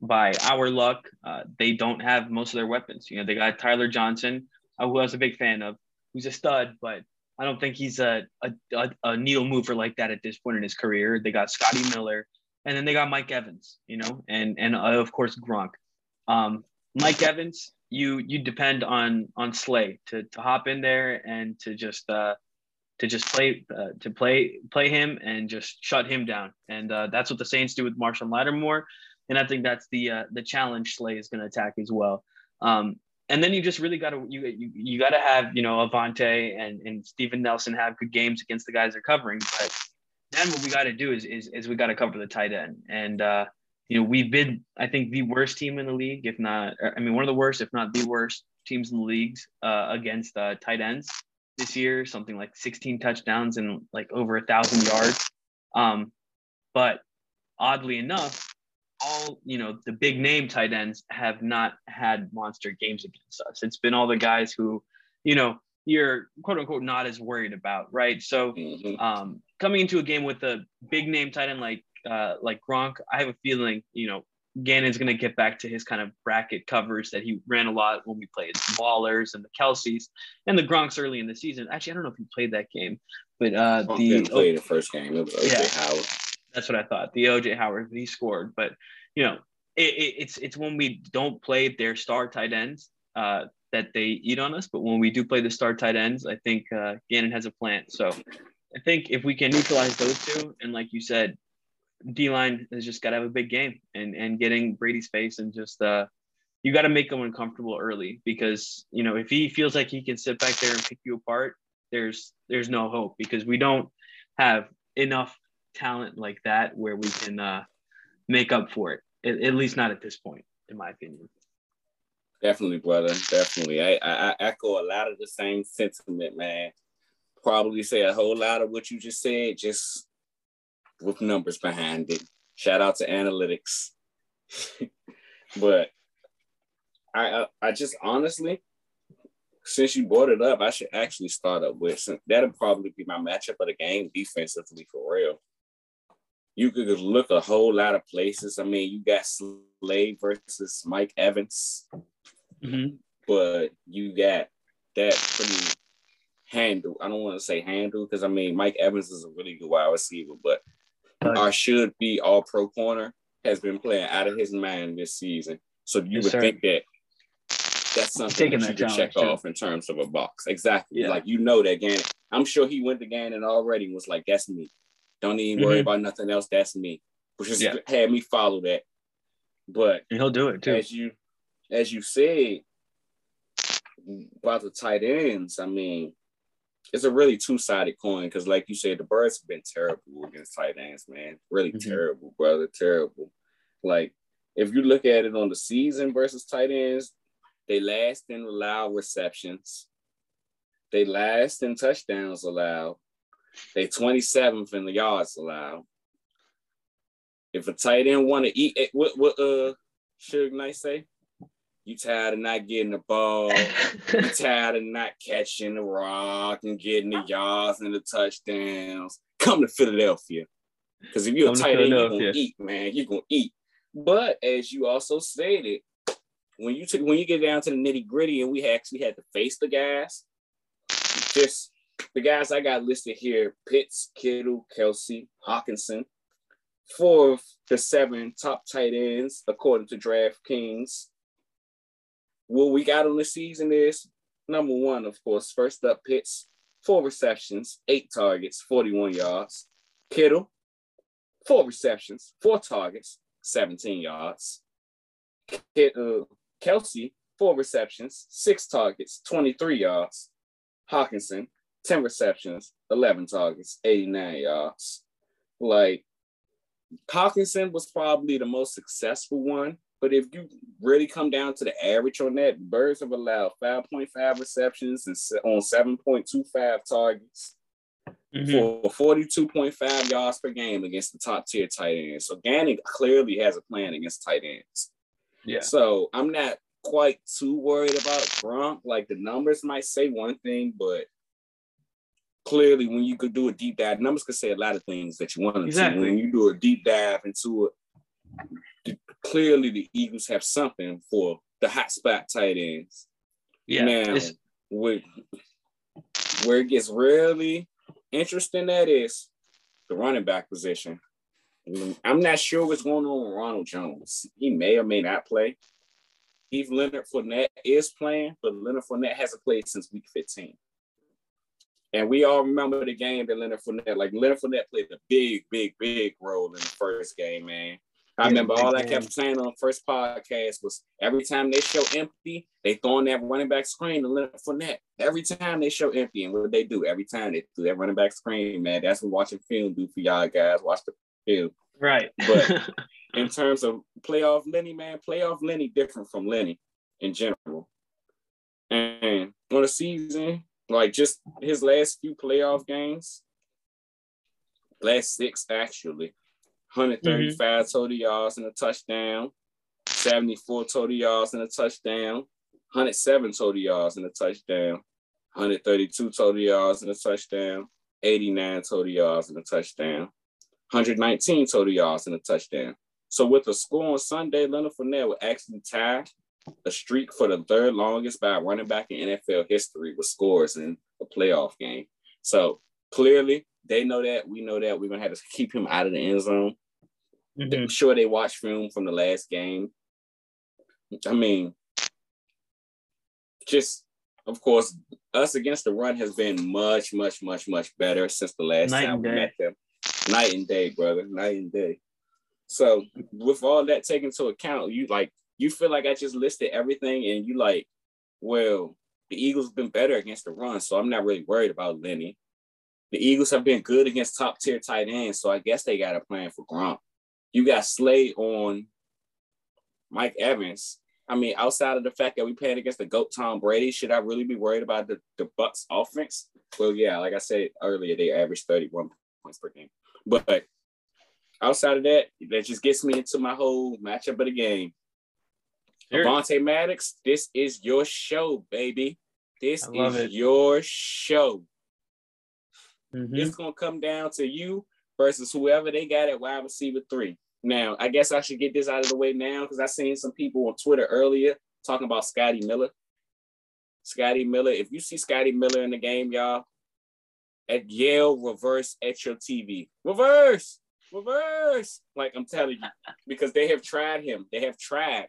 by our luck, uh, they don't have most of their weapons. You know, they got Tyler Johnson, uh, who I was a big fan of, who's a stud, but I don't think he's a a, a, a needle mover like that at this point in his career. They got Scotty Miller, and then they got Mike Evans, you know, and and uh, of course Gronk. Um, Mike Evans, you you depend on on Slay to to hop in there and to just uh to just play uh, to play play him and just shut him down. And uh, that's what the Saints do with Marshon Lattimore. And I think that's the uh, the challenge Slay is going to attack as well. Um, and then you just really got to you you, you got to have you know Avonte and and Steven Nelson have good games against the guys they're covering. But then what we got to do is is is we got to cover the tight end. And uh, you know we've been I think the worst team in the league, if not I mean one of the worst, if not the worst teams in the leagues uh, against uh, tight ends this year. Something like 16 touchdowns and like over a thousand yards. Um, but oddly enough, all you know the big name tight ends have not had monster games against us. It's been all the guys who, you know, you're quote unquote not as worried about, right? So Mhm. um, coming into a game with a big name tight end like uh, like Gronk, I have a feeling you know Gannon's going to get back to his kind of bracket covers that he ran a lot when we played the Ballers and the Kelces and the Gronks early in the season. Actually, I don't know if he played that game, but uh, the didn't the first game. It was OJ Yeah. Howard. That's what I thought. The OJ Howard he scored, but you know it, it, it's it's when we don't play their star tight ends uh, that they eat on us. But when we do play the star tight ends, I think uh, Gannon has a plan. So I think if we can neutralize those two, and like you said, D line has just got to have a big game and and getting Brady's face and just uh, you got to make him uncomfortable early because you know if he feels like he can sit back there and pick you apart, there's there's no hope because we don't have enough talent like that where we can uh, make up for it. At, at least not at this point, in my opinion. Definitely, brother. Definitely. I, I, I echo a lot of the same sentiment, man. Probably say a whole lot of what you just said, just with numbers behind it. Shout out to analytics. but I, I I just honestly, since you brought it up, I should actually start up with that'll probably be my matchup of the game defensively for real. You could look a whole lot of places. I mean, you got Slay versus Mike Evans Mm-hmm. but you got that pretty handle. I don't want to say handle because I mean Mike Evans is a really good wide receiver, but our should be all pro corner has been playing out of his mind this season. So you Yes, would sir. think that that's something that you that could check too. off in terms of a box. Exactly. Yeah. Like you know that Gannon. I'm sure he went to Gannon already and was like, that's me. Don't even worry Mhm. about nothing else. That's me. which has Yeah. had me follow that. But And he'll do it too. as you as you said about the tight ends, I mean, it's a really two-sided coin because, like you said, the birds have been terrible against tight ends, man. Really Mhm. terrible, brother. Terrible. Like, if you look at it on the season versus tight ends, they last in allowed receptions. They last in touchdowns allowed. They 27th in the yards allowed. If a tight end want to eat, eh, what what uh Suge Knight say? You tired of not getting the ball. You tired of not catching the rock and getting the yards and the touchdowns. Come to Philadelphia. Because if you're Come a tight end, you're gonna eat, man. You're gonna eat. But as you also stated, when you took when you get down to the nitty gritty and we actually had to face the guys, just the guys I got listed here: Pitts, Kittle, Kelce, Hockenson. Four of the seven top tight ends, according to DraftKings. What we got on the season is number one, of course. First up, Pitts, four receptions, eight targets, 41 yards. Kittle, four receptions, four targets, 17 yards. Kit, uh, Kelce, four receptions, six targets, 23 yards. Hockenson, 10 receptions, 11 targets, 89 yards. Like, Hockenson was probably the most successful one, but if you really come down to the average on that, Birds have allowed 5.5 receptions and on 7.25 targets Mhm. for 42.5 yards per game against the top tier tight ends. So Gannon clearly has a plan against tight ends. Yeah. So I'm not quite too worried about Gronk. Like the numbers might say one thing, but clearly when you could do a deep dive, numbers could say a lot of things that you want to. Exactly. When you do a deep dive into it, clearly the Eagles have something for the hot spot tight ends. Yeah. Now, where, where it gets really interesting that is the running back position. I'm not sure what's going on with Ronald Jones. He may or may not play. Eve Leonard Fournette is playing, but Leonard Fournette hasn't played since week 15. And we all remember the game that Leonard Fournette, like Leonard Fournette played a big, big, big role in the first game, man. I remember all I kept saying on the first podcast was every time they show empty, they throwing that running back screen to Leonard Fournette. Every time they show empty, and what they do? Every time they do that running back screen, man. That's what watching film do for y'all guys. Watch the film. right. But- In terms of playoff Lenny, man, playoff Lenny different from Lenny in general. And on the season, like just his last few playoff games, last six actually, 135 mm-hmm. total yards and a touchdown, 74 total yards and a touchdown, 107 total yards and a touchdown, 132 total yards and a touchdown, 89 total yards and a touchdown, 119 total yards and a touchdown. So with the score on Sunday, Leonard Fournette will actually tie a streak for the third longest by a running back in NFL history with scores in a playoff game. So clearly they know that. We know that. We're gonna have to keep him out of the end zone. I'm Mhm. sure they watched film from the last game. I mean, just of course, us against the run has been much, much, much, much better since the last Night time we met them. Night and day, brother. Night and day. So with all that taken into account, you like you feel like I just listed everything, and you like, well, the Eagles have been better against the run, so I'm not really worried about Lenny. The Eagles have been good against top tier tight ends, so I guess they got a plan for Gronk. You got Slay on Mike Evans. I mean, outside of the fact that we playing against the GOAT Tom Brady, should I really be worried about the, the Bucks offense? Well, yeah, like I said earlier, they average 31 points per game. But outside of that, that just gets me into my whole matchup of the game. Sure. Avonte Maddox, this is your show, baby. This is it. your show. Mhm. It's gonna come down to you versus whoever they got at wide receiver three. Now, I guess I should get this out of the way now because I seen some people on Twitter earlier talking about Scotty Miller. Scotty Miller, if you see Scotty Miller in the game, y'all, at Yale reverse at your TV. Reverse, reverse. Like I'm telling you, because they have tried him. They have tried.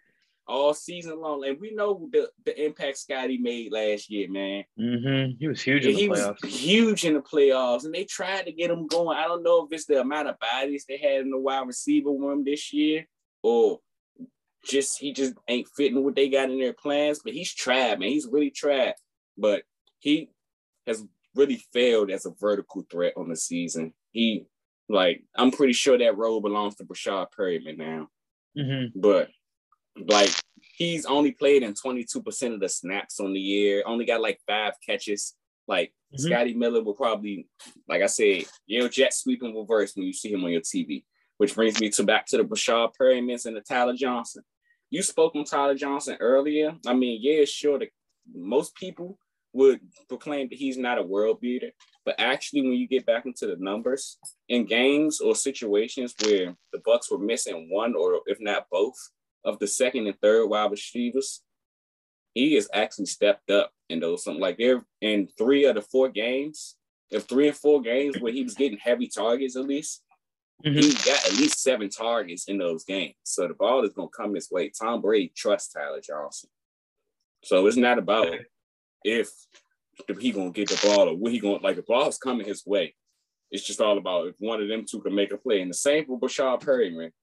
All season long. And we know the, the impact Scotty made last year, man. Mm-hmm. He was huge in the he playoffs. was huge in the playoffs, and they tried to get him going. I don't know if it's the amount of bodies they had in the wide receiver room this year, or just he just ain't fitting what they got in their plans. But he's tried, man. He's really tried, but he has really failed as a vertical threat on the season. He like I'm pretty sure that role belongs to Breshad Perriman now, Mm-hmm. but like he's only played in 22% of the snaps on the year, only got like five catches. Like Mhm. Scotty Miller will probably, like I said, you know, jet sweeping reverse when you see him on your TV. Which brings me to back to the Breshad Perrimans and the Tyler Johnson. You spoke on Tyler Johnson earlier. I mean, yeah, sure, the, most people would proclaim that he's not a world beater, but actually, when you get back into the numbers in games or situations where the Bucks were missing one or if not both of the second and third wide receivers, he has actually stepped up in those something like there in three of the four games, if three and four games where he was getting heavy targets at least, Mhm. he got at least seven targets in those games. So the ball is gonna come his way. Tom Brady trusts Tyler Johnson. So it's not about if he gonna get the ball or what he gonna like the ball's coming his way. It's just all about if one of them two can make a play. And the same for Breshad Perriman.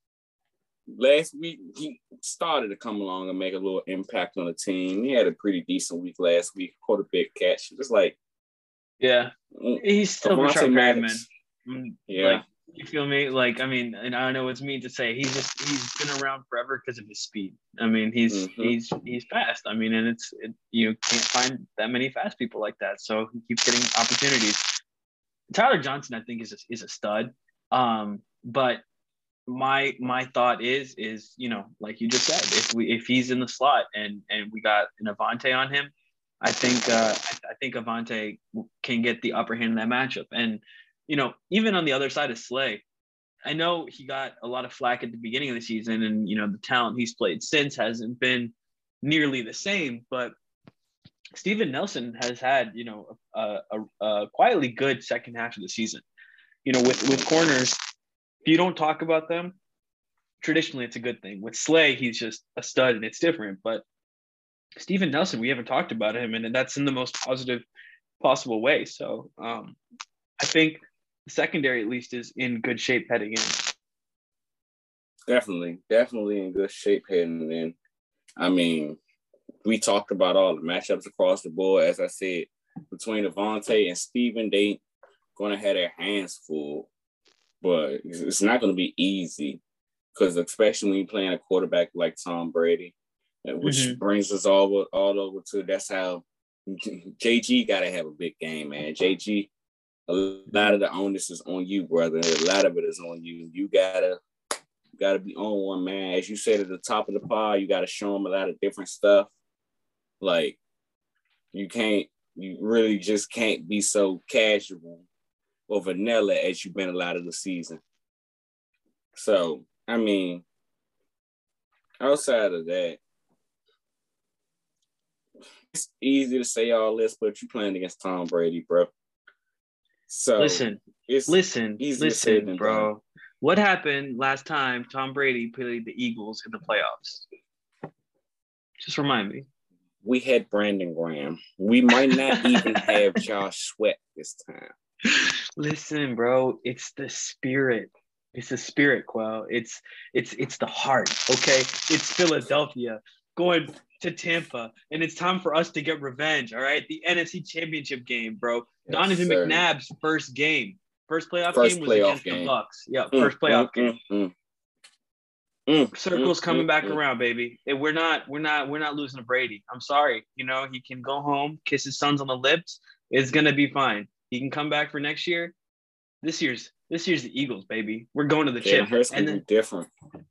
Last week he started to come along and make a little impact on the team. He had a pretty decent week last week, caught a big catch. Just like Yeah, mm, he's still Breshad Perriman. Mm, Yeah. Like, you feel me? Like, I mean, and I know it's mean to say he's just he's been around forever because of his speed. I mean, he's Mhm. he's he's fast. I mean, and it's it, you can't find that many fast people like that. So he keeps getting opportunities. Tyler Johnson, I think, is a, is a stud. Um, but my my thought is is you know like you just said if we if he's in the slot and and we got an Avonte on him, I think uh, I, I think Avonte can get the upper hand in that matchup. And you know even on the other side of Slay, I know he got a lot of flack at the beginning of the season, and you know the talent he's played since hasn't been nearly the same, but. Steven Nelson has had, you know, a, a, a quietly good second half of the season. You know, with with corners, if you don't talk about them, traditionally it's a good thing. With Slay, he's just a stud and it's different. But Steven Nelson, we haven't talked about him, and that's in the most positive possible way. So um, I think the secondary at least is in good shape heading in. Definitely, definitely in good shape heading in. I mean, we talked about all the matchups across the board. As I said, between Avonte and Steven, they gonna have their hands full, but it's not gonna be easy because especially when you're playing a quarterback like Tom Brady, uh, which Mhm. brings us all all over to that's how JG gotta have a big game, man. JG, a lot of the onus is on you, brother. A lot of it is on you. You gotta you gotta be on one, man. As you said at the top of the pod, you gotta show them a lot of different stuff. Like you can't, you really just can't be so casual or vanilla as you've been a lot of the season. So, I mean, outside of that, it's easy to say all this, but you're playing against Tom Brady, bro. So Listen, it's listen, listen, bro. What happened last time Tom Brady played the Eagles in the playoffs? Just remind me. we had Brandon Graham. We might not even have Josh Sweat this time. Listen, bro, it's the spirit. It's the spirit, Quell. It's it's it's the heart. Okay, it's Philadelphia going to Tampa, and it's time for us to get revenge. All right, the NFC Championship game, bro. Yes, Donovan sir. McNabb's first game, first playoff First game was playoff against game. the Bucks. Yeah, Mm, first playoff mm, game. mm, mm. Mm, Circles mm, coming back around, baby. And we're not, we're not, we're not losing to Brady. I'm sorry. You know, he can go home, kiss his sons on the lips. It's gonna be fine. He can come back for next year. This year's this year's the Eagles, baby. We're going to the Jalen chip. And then be different.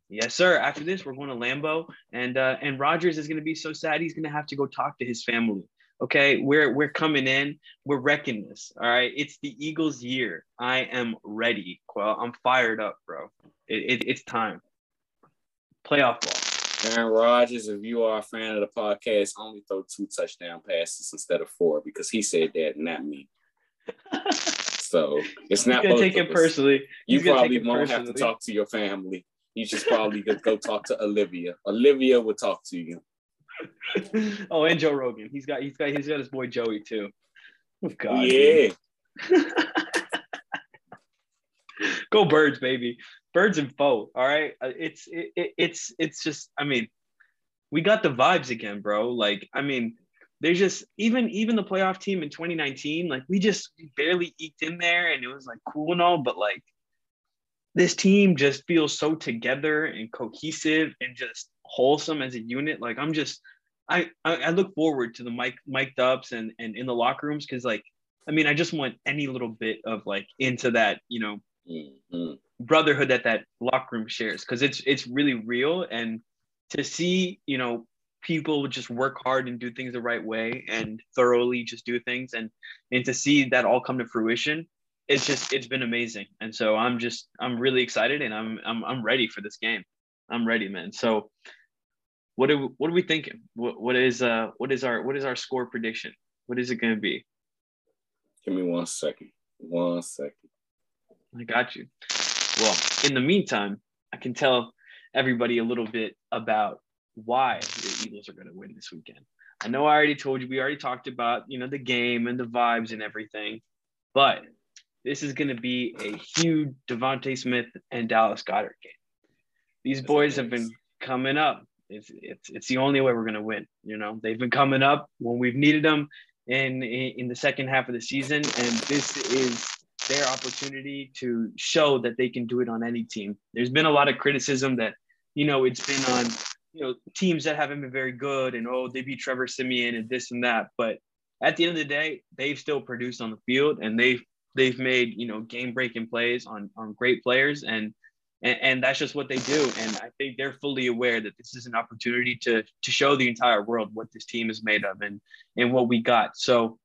yes, sir. After this, we're going to Lambeau. And uh and Rodgers is gonna be so sad he's gonna have to go talk to his family. Okay, we're we're coming in, we're wrecking this. All right. It's the Eagles year. I am ready, Quell. I'm fired up, bro. It, it, it's time. Playoff ball. Aaron Rodgers, if you are a fan of the podcast, only throw two touchdown passes instead of four because he said that, not me. So it's not gonna take it personally. You He's probably won't have to talk to your family You should probably go, go talk to Olivia. Olivia will talk to you. oh, and Joe Rogan. He's got he's got he's got his boy Joey too. Oh, God, yeah. Go birds, baby. Birds and foe. All right. Uh, It's it, it, it's it's just. I mean, we got the vibes again, bro. Like, I mean, there's just even even the playoff team in 2019. Like, we just barely eked in there, and it was like cool and all, but like this team just feels so together and cohesive and just wholesome as a unit. Like I'm just, I I, I look forward to the mic mic'd ups and and in the locker rooms because like I mean I just want any little bit of like into that you know Mhm. brotherhood that that locker room shares because it's it's really real and to see you know people just work hard and do things the right way and thoroughly just do things and and to see that all come to fruition it's just it's been amazing and so i'm just i'm really excited and i'm i'm, I'm ready for this game i'm ready man so what do what are we thinking what, what is uh what is our what is our score prediction what is it going to be Give me one second. One second. I got you. Well, in the meantime, I can tell everybody a little bit about why the Eagles are going to win this weekend. I know I already told you, we already talked about, you know, the game and the vibes and everything, but this is going to be a huge DeVonta Smith and Dallas Goedert game. These boys have been coming up. It's, it's, it's the only way we're going to win. You know, they've been coming up when we've needed them in, in, in the second half of the season. And this is their opportunity to show that they can do it on any team. There's been a lot of criticism that, you know, it's been on, you know, teams that haven't been very good and, oh, they beat Trevor Siemian and this and that. But at the end of the day, they've still produced on the field and they've, they've made, you know, game breaking plays on, on great players. And, and, and that's just what they do. And I think they're fully aware that this is an opportunity to, to show the entire world what this team is made of and, and what we got. So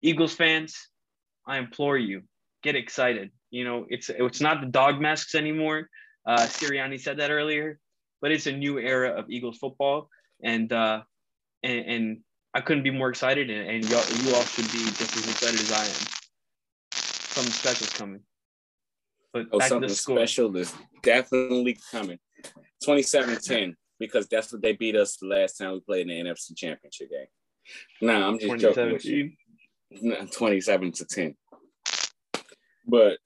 Eagles fans, I implore you, get excited. You know, it's it's not the dog masks anymore. Uh, Sirianni said that earlier, but it's a new era of Eagles football, and uh, and, and I couldn't be more excited, and, and y'all, you all should be just as excited as I am. Something special's coming. But Oh, back something the score. special is definitely coming. 27-10, because that's what they beat us the last time we played in the NFC Championship game. Nah, I'm just joking with you. 27 to 10. But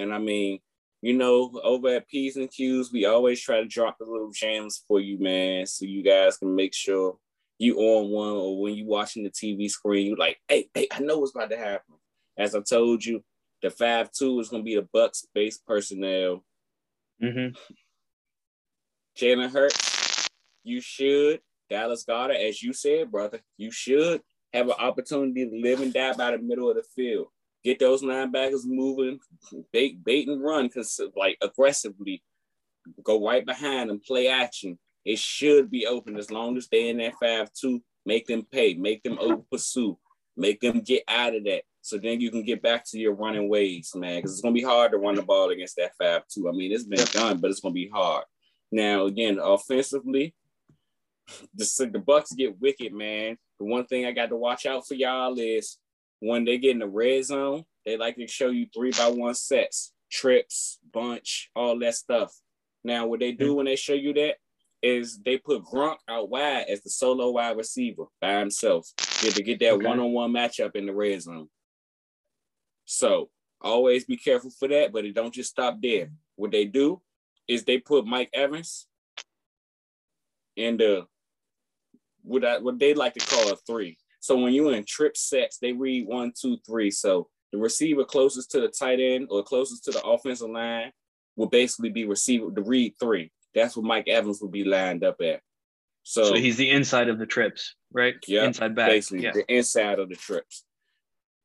and I mean, you know, over at P's and Q's, we always try to drop the little gems for you, man, so you guys can make sure you on one or when you're watching the TV screen, you're like, hey, hey, I know what's about to happen. As I told you, the 5-2 is gonna be the Bucks base personnel. Mm-hmm. Jalen Hurts, you should. Dallas Goedert, as you said, brother, you should have an opportunity to live and die by the middle of the field. Get those linebackers moving, bait, bait and run, because like aggressively, go right behind them, play action. It should be open as long as they're in that five-two. Make them pay, make them over pursue, make them get out of that. So then you can get back to your running ways, man. Because it's gonna be hard to run the ball against that five-two. I mean, it's been done, but it's gonna be hard. Now, again, offensively, the, the Bucks get wicked, man. The one thing I got to watch out for y'all is when they get in the red zone, they like to show you three by one sets, trips, bunch, all that stuff. Now, what they do mm-hmm. when they show you that is they put Gronk out wide as the solo wide receiver by himself. Get to get that Okay. one-on-one matchup in the red zone. So always be careful for that, but it don't just stop there. What they do is they put Mike Evans in the what I, what they like to call a three. So when you're in trip sets, they read one, two, three. So the receiver closest to the tight end or closest to the offensive line will basically be receiver the read three. That's what Mike Evans would be lined up at. So, So he's the inside of the trips, right? Yeah, Inside back. basically Yeah. the inside of the trips.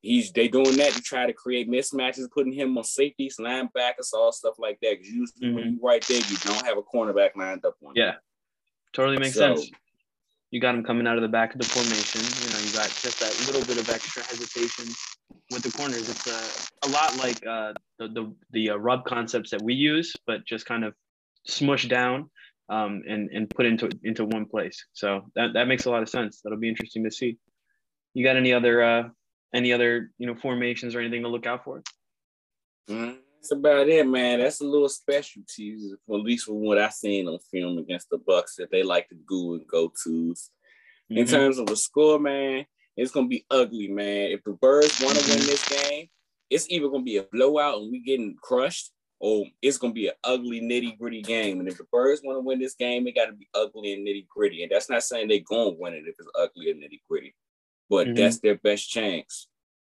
He's they doing that to try to create mismatches, putting him on safeties, linebackers, all stuff like that. Because usually when you right there, you don't have a cornerback lined up on. Mm-hmm. Yeah. Totally makes So- sense. You got him coming out of the back of the formation. You know, you got just that little bit of extra hesitation with the corners. It's a, a lot like uh, the the, the uh, rub concepts that we use, but just kind of smushed down um, and and put into into one place. So that, that makes a lot of sense. That'll be interesting to see. You got any other uh, any other you know formations or anything to look out for? Mm, that's about it, man. That's a little specialty, at least from what I seen on film against the Bucks that they like to go and go tos. Mm-hmm. In terms of the score, man, it's gonna be ugly, man. If the Birds want to win this game, it's either gonna be a blowout and we getting crushed, or it's gonna be an ugly, nitty gritty game. And if the Birds want to win this game, it got to be ugly and nitty gritty. And that's not saying they're gonna win it if it's ugly and nitty gritty, but mm-hmm. that's their best chance.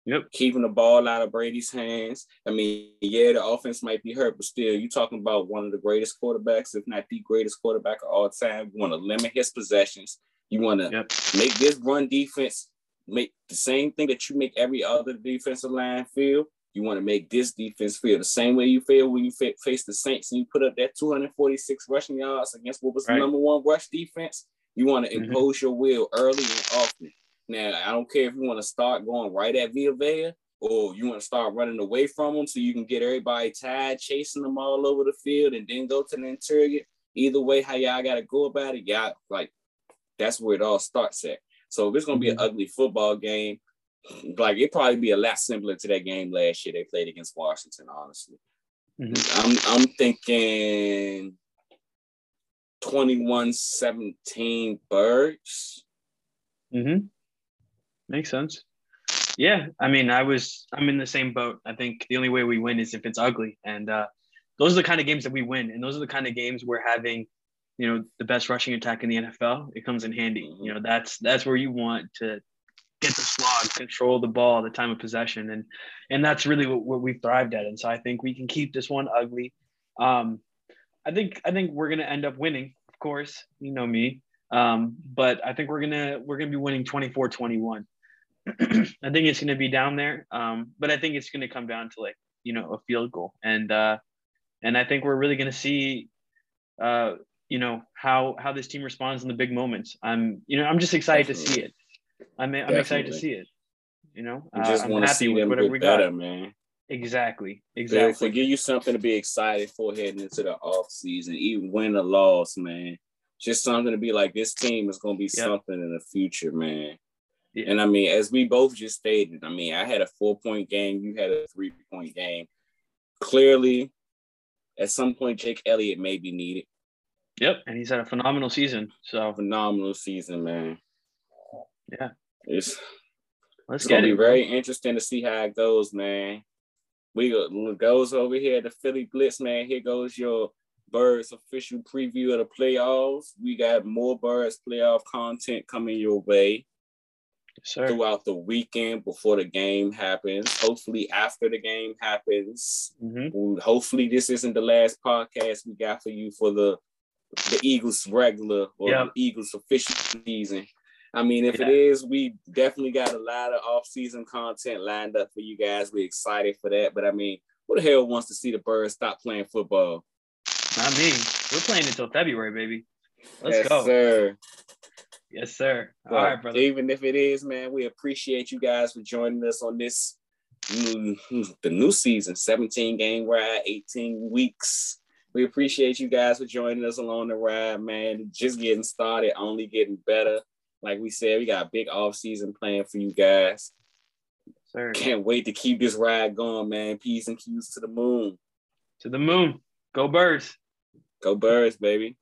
Yep. Keeping the ball out of Brady's hands. I mean, yeah, the offense might be hurt, but still, you're talking about one of the greatest quarterbacks, if not the greatest quarterback of all time. You want to limit his possessions. You want to yep. make this run defense make the same thing that you make every other defensive line feel. You want to make this defense feel the same way you feel when you face the Saints and you put up that 246 rushing yards against what was right. the number one rush defense. You want to mm-hmm. impose your will early and often. Now, I don't care if you want to start going right at Vita or you want to start running away from them so you can get everybody tired, chasing them all over the field, and then go to the interior. Either way, how y'all got to go about it, y'all like that's where it all starts at. So if it's gonna be an mm-hmm. ugly football game, like it probably be a lot simpler to that game last year they played against Washington. Honestly, mm-hmm. I'm I'm thinking 21-17 birds. Mm-hmm. Makes sense. Yeah, I mean, I was I'm in the same boat. I think the only way we win is if it's ugly, and uh, those are the kind of games that we win, and those are the kind of games we're having you know the best rushing attack in the NFL, it comes in handy. You know that's that's where you want to get the slog, control the ball, the time of possession, and and that's really what, what we've thrived at. And so I think we can keep this one ugly. Um, I think I think we're gonna end up winning, of course. You know me, um, but I think we're gonna we're gonna be winning 24-21. I think it's gonna be down there, um, but I think it's gonna come down to like you know a field goal, and uh, and I think we're really gonna see uh, you know how how this team responds in the big moments. I'm you know I'm just excited Definitely. to see it. I'm I'm excited to see it. You know, I just uh, want to see them whatever we better, got. man. Exactly. Exactly. To give you something to be excited for heading into the off season, even win or loss, man. Just something to be like this team is going to be yep. something in the future, man. Yeah. And I mean, as we both just stated, I mean, I had a four point game, you had a three point game. Clearly, at some point, Jake Elliott may be needed. Yep, and he's had a phenomenal season. So phenomenal season, man. Yeah, it's let's it's gonna it, be very interesting to see how it goes, man. We goes over here the Philly Blitz, man. Here goes your Birds official preview of the playoffs. We got more Birds playoff content coming your way yes, throughout the weekend before the game happens. Hopefully, after the game happens. Mm-hmm. Hopefully, this isn't the last podcast we got for you for the the Eagles regular or yep. the Eagles official season. I mean, if yeah. it is, we definitely got a lot of off-season content lined up for you guys. We're excited for that. But I mean, who the hell wants to see the Birds stop playing football? Not me. We're playing until February, baby. Let's yes, go. Sir. Yes, sir. All but right, brother. Even if it is, man, we appreciate you guys for joining us on this the new season, 17 game ride, 18 weeks we appreciate you guys for joining us along the ride, man. Just getting started, only getting better. Like we said, we got a big off season plan for you guys. Sir. Can't wait to keep this ride going, man. P's and Q's to the moon. To the moon. Go birds. Go birds, baby.